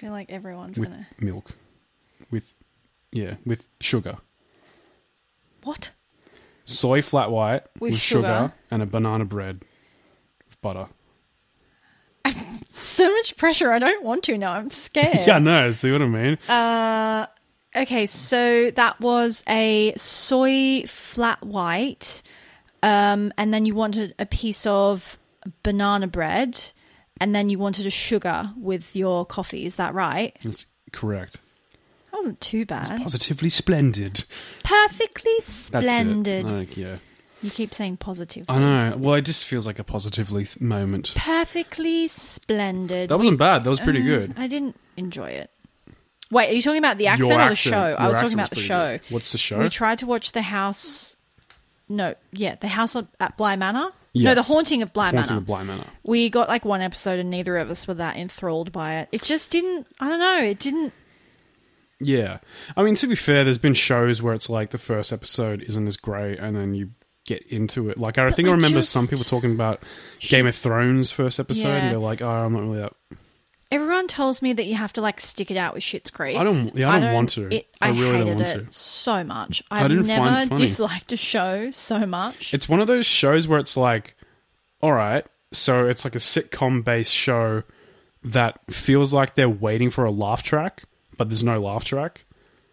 Speaker 4: feel like everyone's
Speaker 3: with
Speaker 4: gonna.
Speaker 3: milk with yeah with sugar
Speaker 4: What?
Speaker 3: soy flat white
Speaker 4: With
Speaker 3: sugar.
Speaker 4: sugar.
Speaker 3: and a banana bread with butter
Speaker 4: So much pressure. I don't want to now. I'm scared.
Speaker 3: yeah no see what i mean
Speaker 4: Uh, okay, so that was a soy flat white, um, and then you wanted a piece of banana bread, and then you wanted a sugar with your coffee. Is that right?
Speaker 3: that's correct
Speaker 4: That wasn't too bad.
Speaker 3: positively splendid
Speaker 4: Perfectly
Speaker 3: that's
Speaker 4: splendid.
Speaker 3: it like, yeah
Speaker 4: You keep saying positive.
Speaker 3: i know well it just feels like a positively th- moment
Speaker 4: Perfectly splendid.
Speaker 3: that wasn't bad that was pretty
Speaker 4: Uh,
Speaker 3: good
Speaker 4: I didn't enjoy it. Wait, are you talking about the accent
Speaker 3: Your
Speaker 4: or the
Speaker 3: accent-
Speaker 4: show? I was talking about the show.
Speaker 3: good. what's the show
Speaker 4: We tried to watch the house. No, yeah, the house at at Bly Manor. No, the haunting of Bly
Speaker 3: Haunting
Speaker 4: Manor.
Speaker 3: of Bly Manor.
Speaker 4: we got like one episode, and neither of us were that enthralled by it. It just didn't. I don't know. It didn't.
Speaker 3: Yeah. I mean, to be fair, there's been shows where it's like the first episode isn't as great and then you get into it. Like, I think I
Speaker 4: I
Speaker 3: remember
Speaker 4: just-
Speaker 3: some people talking about Game of Thrones first episode
Speaker 4: Yeah.
Speaker 3: and they're like, oh, I'm not really that.
Speaker 4: Everyone tells me that you have to like stick it out with Schitt's Creek.
Speaker 3: I don't, yeah, I don't, want to.
Speaker 4: It,
Speaker 3: I,
Speaker 4: I,
Speaker 3: really
Speaker 4: hated
Speaker 3: don't want
Speaker 4: it
Speaker 3: to.
Speaker 4: so much.
Speaker 3: I
Speaker 4: I've
Speaker 3: didn't
Speaker 4: never
Speaker 3: find it funny.
Speaker 4: disliked a show so much.
Speaker 3: It's one of those shows where it's like, all right, so it's like a sitcom based show that feels like they're waiting for a laugh track, but there's no laugh track.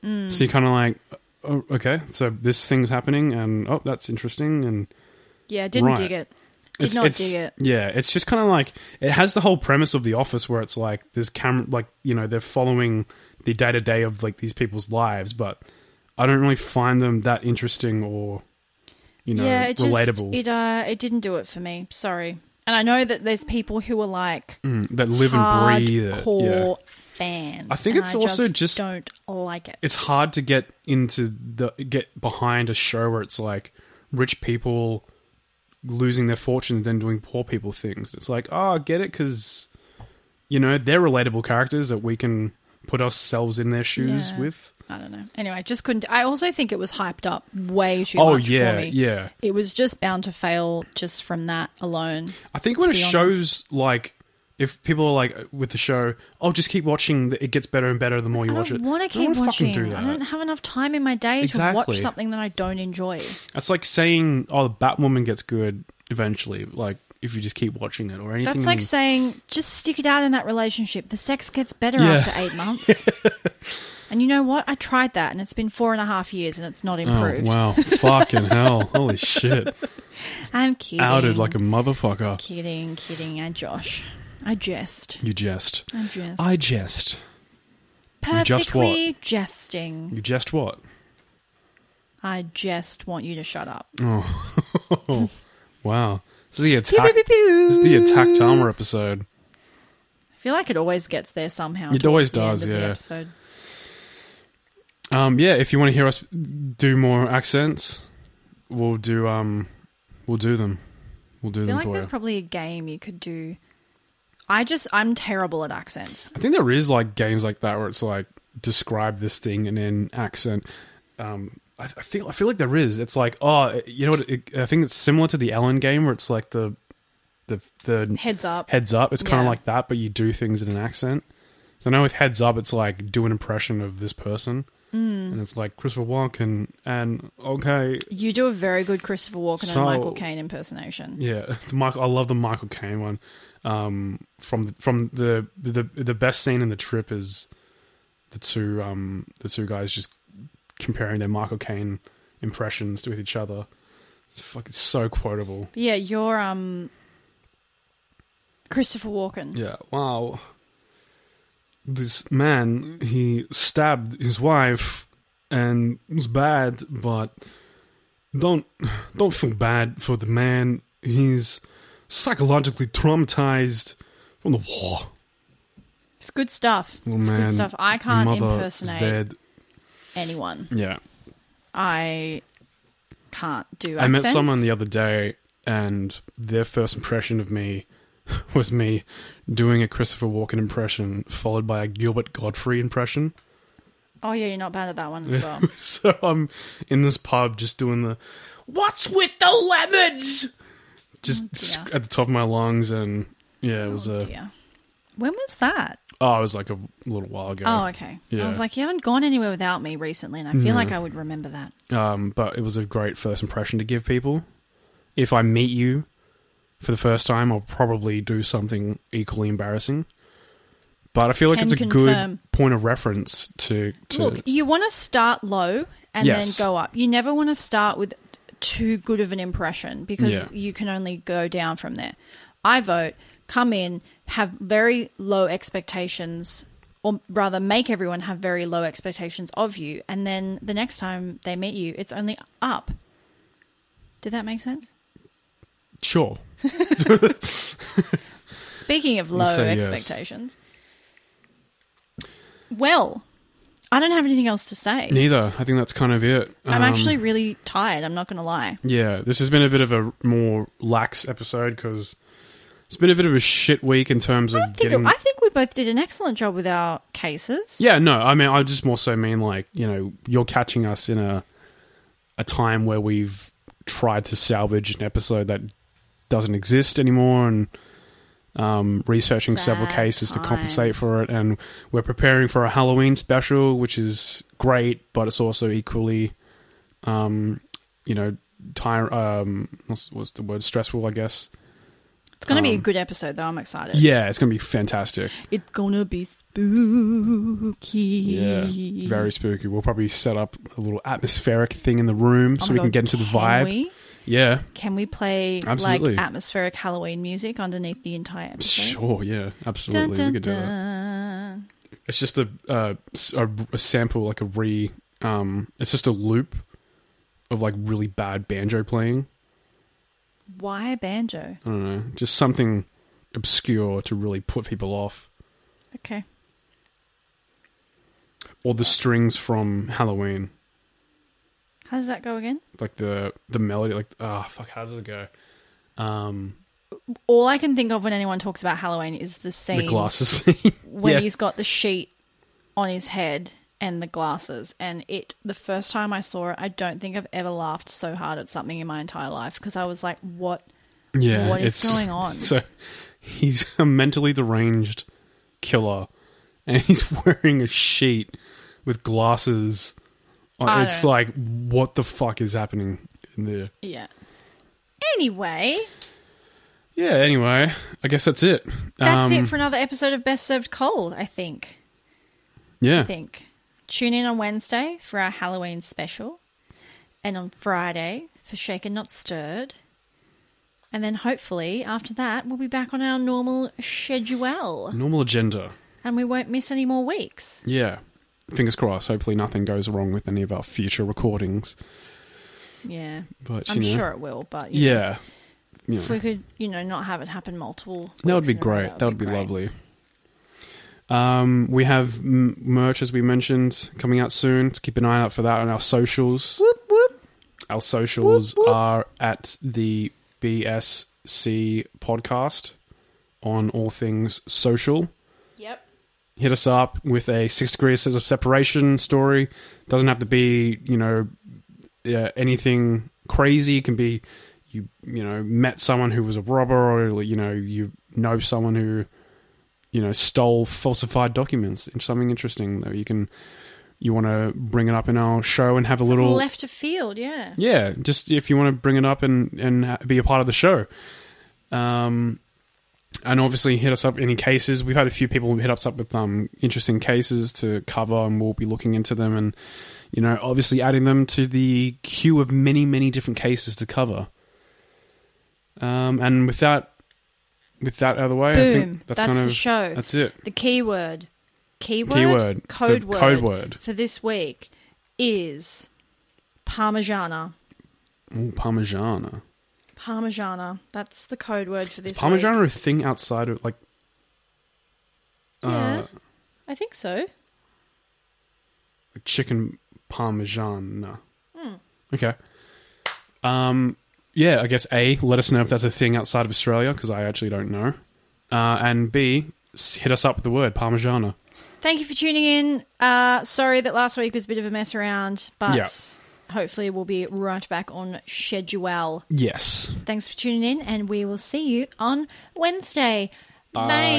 Speaker 4: Mm.
Speaker 3: So you're kind of like, oh, okay, so this thing's happening, and oh, that's interesting, and
Speaker 4: yeah, didn't
Speaker 3: right.
Speaker 4: dig it. Did
Speaker 3: it's,
Speaker 4: not
Speaker 3: it's-
Speaker 4: dig it.
Speaker 3: Yeah, it's just kind of like it has the whole premise of The Office, where it's like there's camera, like you know, they're following the day to day of like these people's lives, but I don't really find them that interesting or you know
Speaker 4: yeah, it just,
Speaker 3: relatable.
Speaker 4: It uh, it didn't do it for me. Sorry. And I know that there's people who are like
Speaker 3: Mm, that live and breathe
Speaker 4: hardcore
Speaker 3: Yeah.
Speaker 4: fans.
Speaker 3: I think it's also just-
Speaker 4: don't like it.
Speaker 3: It's hard to get into the get behind a show where it's like rich people losing their fortune and then doing poor people things. It's like, oh, I get it because you know they're relatable characters that we can put ourselves in their shoes
Speaker 4: Yeah.
Speaker 3: with.
Speaker 4: I don't know. Anyway, just couldn't. I also think it was hyped up way too
Speaker 3: oh
Speaker 4: much
Speaker 3: yeah,
Speaker 4: for me.
Speaker 3: yeah.
Speaker 4: It was just bound to fail just from that alone.
Speaker 3: I think when it shows like if people are like uh, with the show, oh, just keep watching. It gets better and better the more you watch it.
Speaker 4: want to
Speaker 3: I
Speaker 4: keep
Speaker 3: don't wanna fucking
Speaker 4: watching.
Speaker 3: do
Speaker 4: I don't have enough time in my day to watch something that I don't enjoy.
Speaker 3: That's like saying, oh, the Batwoman gets good eventually. Like if you just keep watching it or anything.
Speaker 4: That's like saying just stick it out in that relationship. The sex gets better
Speaker 3: Yeah.
Speaker 4: after eight months. and you know what? I tried that, and it's been four and a half years, and it's not
Speaker 3: Oh
Speaker 4: improved.
Speaker 3: wow! Fucking hell! Holy shit!
Speaker 4: I'm kidding.
Speaker 3: Outed like a motherfucker.
Speaker 4: kidding, kidding. I Josh. I jest.
Speaker 3: You jest.
Speaker 4: I jest.
Speaker 3: I jest.
Speaker 4: Perfectly
Speaker 3: just what?
Speaker 4: jesting.
Speaker 3: You jest what?
Speaker 4: I just want you to shut up.
Speaker 3: Oh, wow! This is the attack.
Speaker 4: pew, pew, pew.
Speaker 3: This is the attack Tama episode.
Speaker 4: I feel like it always gets there somehow.
Speaker 3: It always does,
Speaker 4: the
Speaker 3: yeah.
Speaker 4: episode.
Speaker 3: Um, yeah, if you want to hear us do more accents, we'll do um, we'll do them. We'll do
Speaker 4: I feel
Speaker 3: them
Speaker 4: like
Speaker 3: for
Speaker 4: there's
Speaker 3: you.
Speaker 4: probably a game you could do. I just I'm terrible at accents.
Speaker 3: I think there is like games like that where it's like describe this thing and then accent. Um, I, I feel I feel like there is. It's like oh, you know what? It, I think it's similar to the Ellen game where it's like the the the
Speaker 4: Heads up.
Speaker 3: heads up. It's kind of
Speaker 4: Yeah.
Speaker 3: like that, but you do things in an accent. So now with heads up, it's like do an impression of this person,
Speaker 4: Mm.
Speaker 3: and it's like Christopher Walken, and okay,
Speaker 4: You do a very good Christopher Walken
Speaker 3: So-
Speaker 4: and Michael Caine impersonation.
Speaker 3: yeah, the Michael. I love the Michael Caine one. Um, from the, from the the the best scene in the trip is the two um the two guys just comparing their Michael Caine impressions with each other. It's fucking so quotable.
Speaker 4: Yeah, you're um Christopher Walken.
Speaker 3: Yeah. Wow. This man, he stabbed his wife, and was bad. But don't don't feel bad for the man. He's psychologically traumatized from the war.
Speaker 4: It's good stuff.
Speaker 3: Oh,
Speaker 4: it's
Speaker 3: man,
Speaker 4: good stuff. I can't impersonate anyone.
Speaker 3: Yeah.
Speaker 4: I can't do
Speaker 3: I met someone the other day, and their first impression of me was me doing a Christopher Walken impression, followed by a Gilbert Gottfried impression.
Speaker 4: Oh yeah, you're not bad at that one as well.
Speaker 3: So I'm in this pub just doing the "What's with the lemons?" just
Speaker 4: Oh,
Speaker 3: at the top of my lungs, and yeah, it was
Speaker 4: oh,
Speaker 3: a
Speaker 4: dear. When was that?
Speaker 3: oh, it was like a little while ago.
Speaker 4: Oh, okay.
Speaker 3: Yeah.
Speaker 4: I was like, you haven't gone anywhere without me recently, and I feel
Speaker 3: No.
Speaker 4: like I would remember that.
Speaker 3: Um, but it was a great first impression to give people. If I meet you for the first time, I'll probably do something equally embarrassing. But I feel like
Speaker 4: Can
Speaker 3: it's a
Speaker 4: confirm.
Speaker 3: good point of reference to to
Speaker 4: Look, you want to start low and
Speaker 3: Yes.
Speaker 4: then go up. You never want to start with too good of an impression because
Speaker 3: Yeah.
Speaker 4: you can only go down from there. I vote, come in, have very low expectations, or rather, make everyone have very low expectations of you, and then the next time they meet you, it's only up. Did that make sense?
Speaker 3: Sure.
Speaker 4: Speaking of low
Speaker 3: say yes.
Speaker 4: expectations, well, I don't have anything else to say.
Speaker 3: Neither. I think that's kind of it.
Speaker 4: I'm
Speaker 3: Um,
Speaker 4: actually really tired. I'm not going to lie.
Speaker 3: Yeah, this has been a bit of a more lax episode because it's been a bit of a shit week in terms of
Speaker 4: I think,
Speaker 3: getting.
Speaker 4: I think we both did an excellent job with our cases.
Speaker 3: yeah, no, I mean, I just more so mean like you know you're catching us in a a time where we've tried to salvage an episode that doesn't exist anymore and um, researching several
Speaker 4: Sad
Speaker 3: cases to compensate for it, and we're preparing for a Halloween special, which is great, but it's also equally, um, you know, tire. Um, what's, what's the word? Stressful, I guess.
Speaker 4: It's going to be a
Speaker 3: Um,
Speaker 4: good episode, though. I'm excited.
Speaker 3: Yeah, it's gonna be fantastic.
Speaker 4: It's going to be spooky.
Speaker 3: Yeah, very spooky. We'll probably set up a little atmospheric thing in the room
Speaker 4: Oh
Speaker 3: so we can get into the vibe.
Speaker 4: We?
Speaker 3: Yeah,
Speaker 4: Can we play
Speaker 3: Absolutely.
Speaker 4: like atmospheric Halloween music underneath the entire episode?
Speaker 3: sure. Yeah, absolutely.
Speaker 4: Dun,
Speaker 3: we could do
Speaker 4: dun,
Speaker 3: that. It's just a, uh, a a sample, like a re. Um, it's just a loop of like really bad banjo playing.
Speaker 4: Why a banjo?
Speaker 3: I don't know, just something obscure to really put people off.
Speaker 4: Okay.
Speaker 3: Or the strings from Halloween,
Speaker 4: How does that go again?
Speaker 3: like the the melody, like oh fuck, how does it go? Um,
Speaker 4: All I can think of when anyone talks about Halloween is the scene
Speaker 3: the glasses.
Speaker 4: when
Speaker 3: Yeah.
Speaker 4: he's got the sheet on his head and the glasses. And it, the first time I saw it, I don't think I've ever laughed so hard at something in my entire life because I was like, what?
Speaker 3: yeah,
Speaker 4: What is
Speaker 3: it's-
Speaker 4: going on?
Speaker 3: So he's a mentally deranged killer, and he's wearing a sheet with glasses.
Speaker 4: I
Speaker 3: It's
Speaker 4: don't-
Speaker 3: like, what the fuck is happening in there?
Speaker 4: Yeah. Anyway,
Speaker 3: Yeah. Anyway, I guess that's it.
Speaker 4: that's
Speaker 3: Um,
Speaker 4: it for another episode of Best Served Cold, I think.
Speaker 3: yeah.
Speaker 4: I think. Tune in on Wednesday for our Halloween special, and on Friday for Shaken Not Stirred. And then hopefully after that, we'll be back on our normal schedule
Speaker 3: Normal agenda.
Speaker 4: and we won't miss any more weeks.
Speaker 3: Yeah. Fingers crossed. Hopefully, nothing goes wrong with any of our future recordings.
Speaker 4: Yeah,
Speaker 3: But
Speaker 4: I'm
Speaker 3: know,
Speaker 4: sure it will, but you know,
Speaker 3: yeah,
Speaker 4: if
Speaker 3: know,
Speaker 4: we could, you know, not have it happen multiple.
Speaker 3: that would be
Speaker 4: a row,
Speaker 3: great. That would be,
Speaker 4: great.
Speaker 3: lovely. Um, we have m- merch as we mentioned coming out soon. So keep an eye out for that on our socials.
Speaker 4: Whoop whoop.
Speaker 3: Our socials are at the BSC podcast on all things social. Hit us up with a six degrees of separation story. Doesn't have to be, you know, uh, anything crazy. It can be you, you know, met someone who was a robber, or you know, you know someone who, you know, stole falsified documents. Something interesting that you can, you want to bring it up in our show and have a little
Speaker 4: left of field, yeah.
Speaker 3: yeah, just if you want to bring it up and and be a part of the show. Um, and obviously hit us up any cases. We've had a few people hit us up with um interesting cases to cover, and we'll be looking into them and you know obviously adding them to the queue of many many different cases to cover. Um, and with that, with that out of the way, I think
Speaker 4: That's,
Speaker 3: that's, kind
Speaker 4: the show.
Speaker 3: that's it.
Speaker 4: the keyword. Keyword?
Speaker 3: Keyword,
Speaker 4: Code
Speaker 3: the
Speaker 4: word.
Speaker 3: code word.
Speaker 4: For this week is Parmigiana.
Speaker 3: Ooh, Parmigiana.
Speaker 4: Parmigiana. That's the code word for this
Speaker 3: Is Parmigiana
Speaker 4: week.
Speaker 3: a thing outside of like?
Speaker 4: Yeah.
Speaker 3: Uh,
Speaker 4: I think so.
Speaker 3: like chicken parmesan.
Speaker 4: Hmm.
Speaker 3: Okay. Um. Yeah, I guess A. Let us know if that's a thing outside of Australia because I actually don't know. Uh, and b. Hit us up with the word parmigiana.
Speaker 4: Thank you for tuning in. Uh, sorry that last week was a bit of a mess around, but
Speaker 3: Yeah.
Speaker 4: Hopefully we'll be right back on schedule.
Speaker 3: Yes.
Speaker 4: Thanks for tuning in, and we will see you on Wednesday.
Speaker 3: Bye.
Speaker 4: Bye.